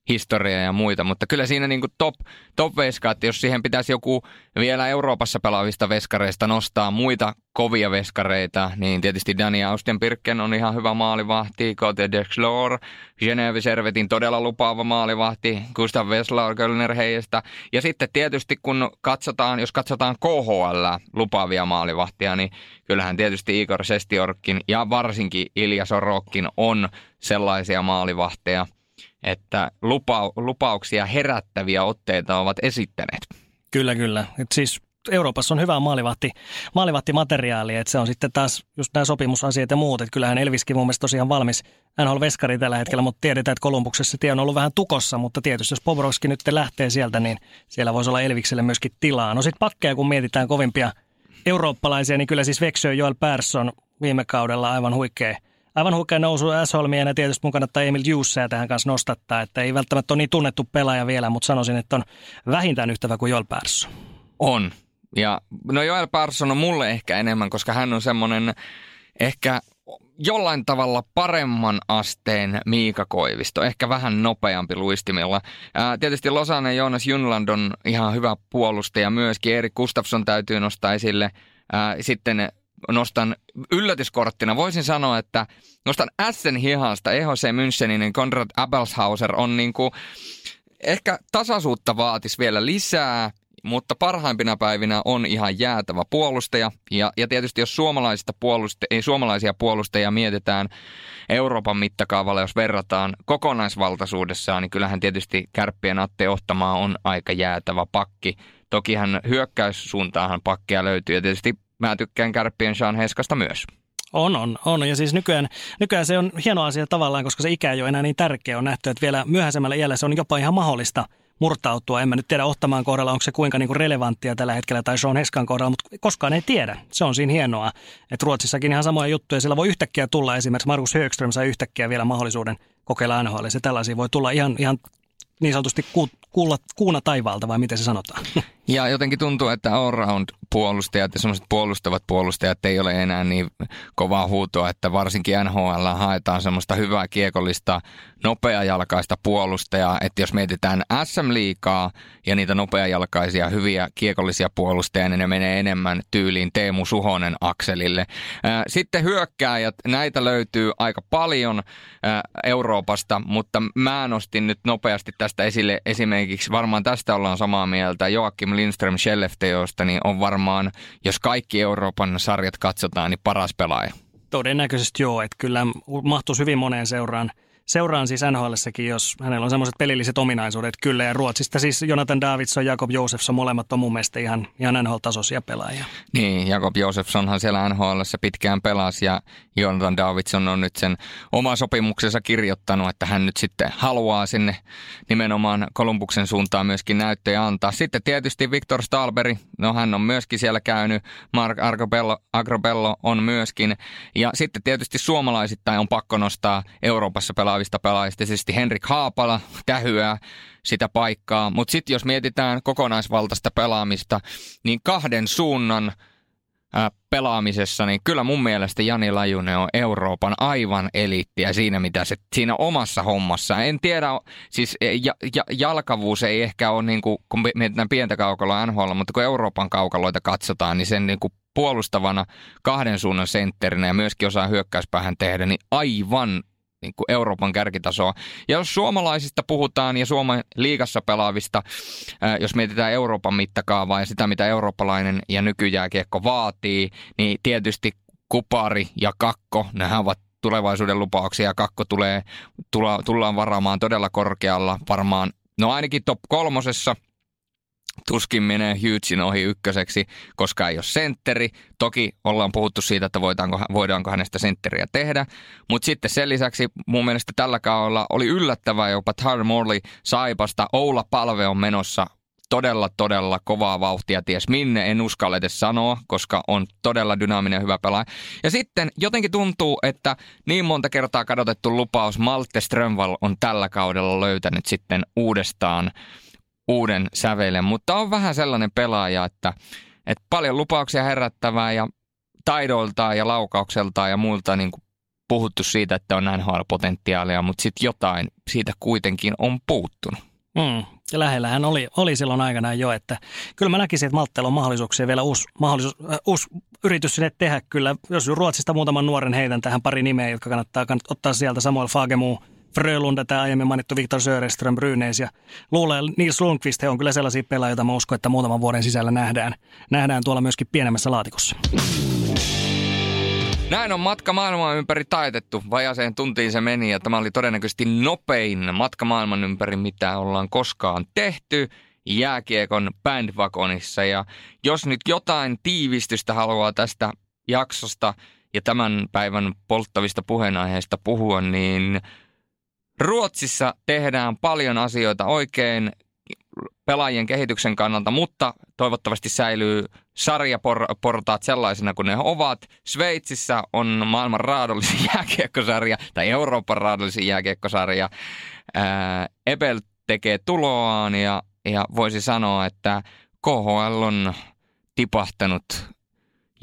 historiaa ja muita, mutta kyllä siinä niin top, top veskaat, jos siihen pitäisi joku vielä Euroopassa pelaavista veskareista nostaa muita kovia veskareita, niin tietysti Dani Austen Pirken on ihan hyvä maalivahti, Cote Dexlor, Geneve Servetin todella lupaava maalivahti, Gustav Wessler Kölner Heijestä. Ja sitten tietysti kun katsotaan, jos katsotaan KHL lupaavia maalivahtia, niin kyllähän tietysti Igor Sestiorkin ja varsinkin Ilja Sorokkin on sellaisia maalivahteja, että lupa, lupauksia herättäviä otteita ovat esittäneet. Kyllä, kyllä. Et siis Euroopassa on hyvää maalivahti, maalivahtimateriaalia, että se on sitten taas just nämä sopimusasiat ja muut, että kyllähän Elviskin mun mielestä tosiaan valmis NHL veskari tällä hetkellä, mutta tiedetään, että Kolumbuksessa tie on ollut vähän tukossa, mutta tietysti jos Bobrovski nyt lähtee sieltä, niin siellä voisi olla Elvikselle myöskin tilaa. No sitten pakkeja, kun mietitään kovimpia eurooppalaisia, niin kyllä siis Veksö Joel Persson viime kaudella aivan huikea aivan huikea nousu Asholmien ja tietysti mun kannattaa Emil Jusseja tähän kanssa nostattaa, että ei välttämättä ole niin tunnettu pelaaja vielä, mutta sanoisin, että on vähintään yhtävä kuin Joel Persson. On. Ja no Joel Persson on mulle ehkä enemmän, koska hän on semmoinen ehkä jollain tavalla paremman asteen Miika Koivisto, ehkä vähän nopeampi luistimilla. Ää, tietysti Losanne Jonas Junland on ihan hyvä puolustaja myöskin. Erik Gustafsson täytyy nostaa esille. Ää, sitten nostan yllätyskorttina, voisin sanoa, että nostan Essen hihasta EHC Münchenin Konrad Abelshauser on niinku, ehkä tasaisuutta vaatis vielä lisää mutta parhaimpina päivinä on ihan jäätävä puolustaja. Ja, ja tietysti jos suomalaisista puoluste, ei, suomalaisia puolustajia mietitään Euroopan mittakaavalla, jos verrataan kokonaisvaltaisuudessaan, niin kyllähän tietysti kärppien Atte Ohtamaa on aika jäätävä pakki. Toki hän hyökkäyssuuntaahan pakkia löytyy ja tietysti mä tykkään kärppien Sean Heskasta myös. On, on, on. Ja siis nykyään, nykyään se on hieno asia tavallaan, koska se ikä ei ole enää niin tärkeä. On nähty, että vielä myöhäisemmällä iällä se on jopa ihan mahdollista – murtautua. En mä nyt tiedä Ohtamaan kohdalla, onko se kuinka niinku relevanttia tällä hetkellä tai Sean Heskan kohdalla, mutta koskaan ei tiedä. Se on siinä hienoa. Että Ruotsissakin ihan samoja juttuja. Sillä voi yhtäkkiä tulla esimerkiksi Markus Högström sai yhtäkkiä vielä mahdollisuuden kokeilla NHL. Se tällaisia voi tulla ihan, ihan niin sanotusti kuulla, kuuna taivaalta vai miten se sanotaan? Ja jotenkin tuntuu, että all-round puolustajat ja semmoiset puolustavat puolustajat ei ole enää niin kovaa huutoa, että varsinkin NHL haetaan semmoista hyvää kiekollista nopeajalkaista puolustajaa, että jos mietitään SM-liikaa ja niitä nopeajalkaisia hyviä kiekollisia puolustajia, niin ne menee enemmän tyyliin Teemu Suhonen akselille. Sitten hyökkääjät, näitä löytyy aika paljon Euroopasta, mutta mä nostin nyt nopeasti tästä esille esimerkiksi, varmaan tästä ollaan samaa mieltä, Joakim Lindström Schellefteosta, niin on varmaan, jos kaikki Euroopan sarjat katsotaan, niin paras pelaaja. Todennäköisesti joo, että kyllä mahtuisi hyvin moneen seuraan – seuraan siis nhl jos hänellä on semmoiset pelilliset ominaisuudet kyllä. Ja Ruotsista siis Jonathan Davidson ja Jakob Josefsson molemmat on mun mielestä ihan, ihan NHL-tasoisia pelaajia. Niin, Jakob Josefssonhan siellä nhl pitkään pelasi ja Jonathan Davidson on nyt sen oma sopimuksensa kirjoittanut, että hän nyt sitten haluaa sinne nimenomaan Kolumbuksen suuntaan myöskin näyttöjä antaa. Sitten tietysti Victor Stalberi, no hän on myöskin siellä käynyt, Mark Agrobello, Agrobello on myöskin. Ja sitten tietysti suomalaisittain on pakko nostaa Euroopassa pelaa pelaavista pelaajista. Tietysti Henrik Haapala tähyää sitä paikkaa. Mutta sitten jos mietitään kokonaisvaltaista pelaamista, niin kahden suunnan pelaamisessa, niin kyllä mun mielestä Jani Lajunen on Euroopan aivan eliittiä siinä, mitä se siinä omassa hommassa. En tiedä, siis e, ja, ja, jalkavuus ei ehkä ole, niin kuin, kun mietitään pientä kaukaloa NHL, mutta kun Euroopan kaukaloita katsotaan, niin sen niin kuin puolustavana kahden suunnan sentterinä ja myöskin osaa hyökkäyspäähän tehdä, niin aivan niin kuin Euroopan kärkitasoa. Ja jos suomalaisista puhutaan ja Suomen liigassa pelaavista, jos mietitään Euroopan mittakaavaa ja sitä, mitä eurooppalainen ja nykyjääkiekko vaatii, niin tietysti Kupari ja Kakko, nehän ovat tulevaisuuden lupauksia. Kakko tulee, tulla, tullaan varaamaan todella korkealla, varmaan no ainakin top kolmosessa – tuskin menee Hughesin ohi ykköseksi, koska ei ole sentteri. Toki ollaan puhuttu siitä, että voidaanko, voidaanko hänestä sentteriä tehdä. Mutta sitten sen lisäksi mun mielestä tällä kaudella oli yllättävää jopa Tyler Morley Saipasta. Oula Palve on menossa todella, todella kovaa vauhtia, ties minne, en uskalla edes sanoa, koska on todella dynaaminen hyvä pelaaja. Ja sitten jotenkin tuntuu, että niin monta kertaa kadotettu lupaus Malte Strömval on tällä kaudella löytänyt sitten uudestaan uuden sävelen, mutta on vähän sellainen pelaaja, että, että paljon lupauksia herättävää ja taidoiltaan ja laukaukseltaan ja muilta niin kuin puhuttu siitä, että on NHL-potentiaalia, mutta sitten jotain siitä kuitenkin on puuttunut. Mm. Ja lähellä hän oli, oli silloin aikanaan jo, että kyllä mä näkisin, että Maltteella on mahdollisuuksia vielä uusi, mahdollisuus, äh, uusi yritys sinne tehdä kyllä. Jos Ruotsista muutaman nuoren heitän tähän pari nimeä, jotka kannattaa, kannattaa ottaa sieltä Samuel Fagemu, Frölunda, tämä aiemmin mainittu Viktor Söreström, Brynäs ja luulee Nils Lundqvist, he on kyllä sellaisia pelaajia, joita mä uskon, että muutaman vuoden sisällä nähdään, nähdään tuolla myöskin pienemmässä laatikossa. Näin on matka maailmaa ympäri taitettu. Vajaseen tuntiin se meni ja tämä oli todennäköisesti nopein matka maailman ympäri, mitä ollaan koskaan tehty jääkiekon bandwagonissa. Ja jos nyt jotain tiivistystä haluaa tästä jaksosta ja tämän päivän polttavista puheenaiheista puhua, niin Ruotsissa tehdään paljon asioita oikein pelaajien kehityksen kannalta, mutta toivottavasti säilyy sarjaportaat sellaisena kuin ne ovat. Sveitsissä on maailman raadollisin jääkiekkosarja tai Euroopan raadollisin jääkiekkosarja. Ää, Ebel tekee tuloaan ja, ja voisi sanoa, että KHL on tipahtanut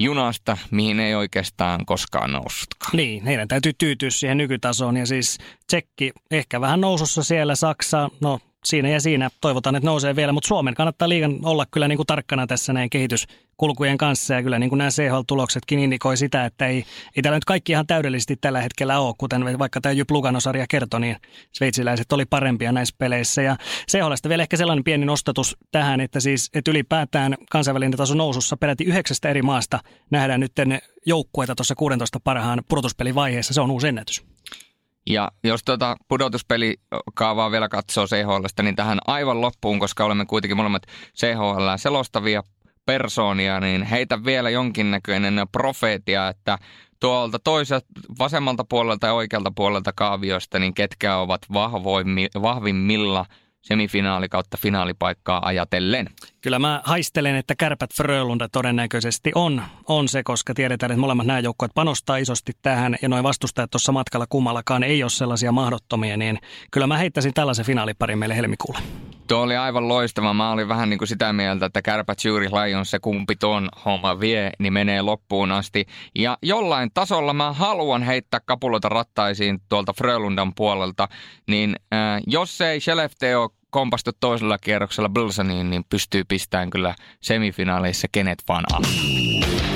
junasta, mihin ei oikeastaan koskaan noussutkaan. Niin, heidän täytyy tyytyä siihen nykytasoon ja siis Tsekki ehkä vähän nousussa siellä, Saksa, no siinä ja siinä. Toivotaan, että nousee vielä, mutta Suomen kannattaa liikan olla kyllä niin kuin tarkkana tässä näin kehityskulkujen kanssa. Ja kyllä niin kuin nämä CHL-tuloksetkin indikoi sitä, että ei, ei täällä nyt kaikki ihan täydellisesti tällä hetkellä ole, kuten vaikka tämä Jyp Lugano-sarja kertoi, niin sveitsiläiset oli parempia näissä peleissä. Ja CHLstä vielä ehkä sellainen pieni nostatus tähän, että siis että ylipäätään kansainvälinen taso nousussa peräti yhdeksästä eri maasta nähdään nyt joukkueita tuossa 16 parhaan pudotuspelivaiheessa, se on uusi ennätys. Ja jos tuota pudotuspelikaavaa vielä katsoo CHLstä, niin tähän aivan loppuun, koska olemme kuitenkin molemmat CHL selostavia persoonia, niin heitä vielä jonkinnäköinen profeetia, että tuolta toiselta vasemmalta puolelta ja oikealta puolelta kaaviosta, niin ketkä ovat vahvimmilla – semifinaali kautta finaalipaikkaa ajatellen. Kyllä mä haistelen, että Kärpät Frölunda todennäköisesti on, on se, koska tiedetään, että molemmat nämä joukkueet panostaa isosti tähän ja noin vastustajat tuossa matkalla kummallakaan ei ole sellaisia mahdottomia, niin kyllä mä heittäisin tällaisen finaaliparin meille helmikuulle. Tuo oli aivan loistava. Mä olin vähän niin kuin sitä mieltä, että Kärpät Juuri Lions, se kumpi tuon homma vie, niin menee loppuun asti. Ja jollain tasolla mä haluan heittää kapuloita rattaisiin tuolta Frölundan puolelta, niin äh, jos ei Shelefteo kompastu toisella kierroksella Bilsoniin, niin pystyy pistämään kyllä semifinaaleissa kenet vaan alle.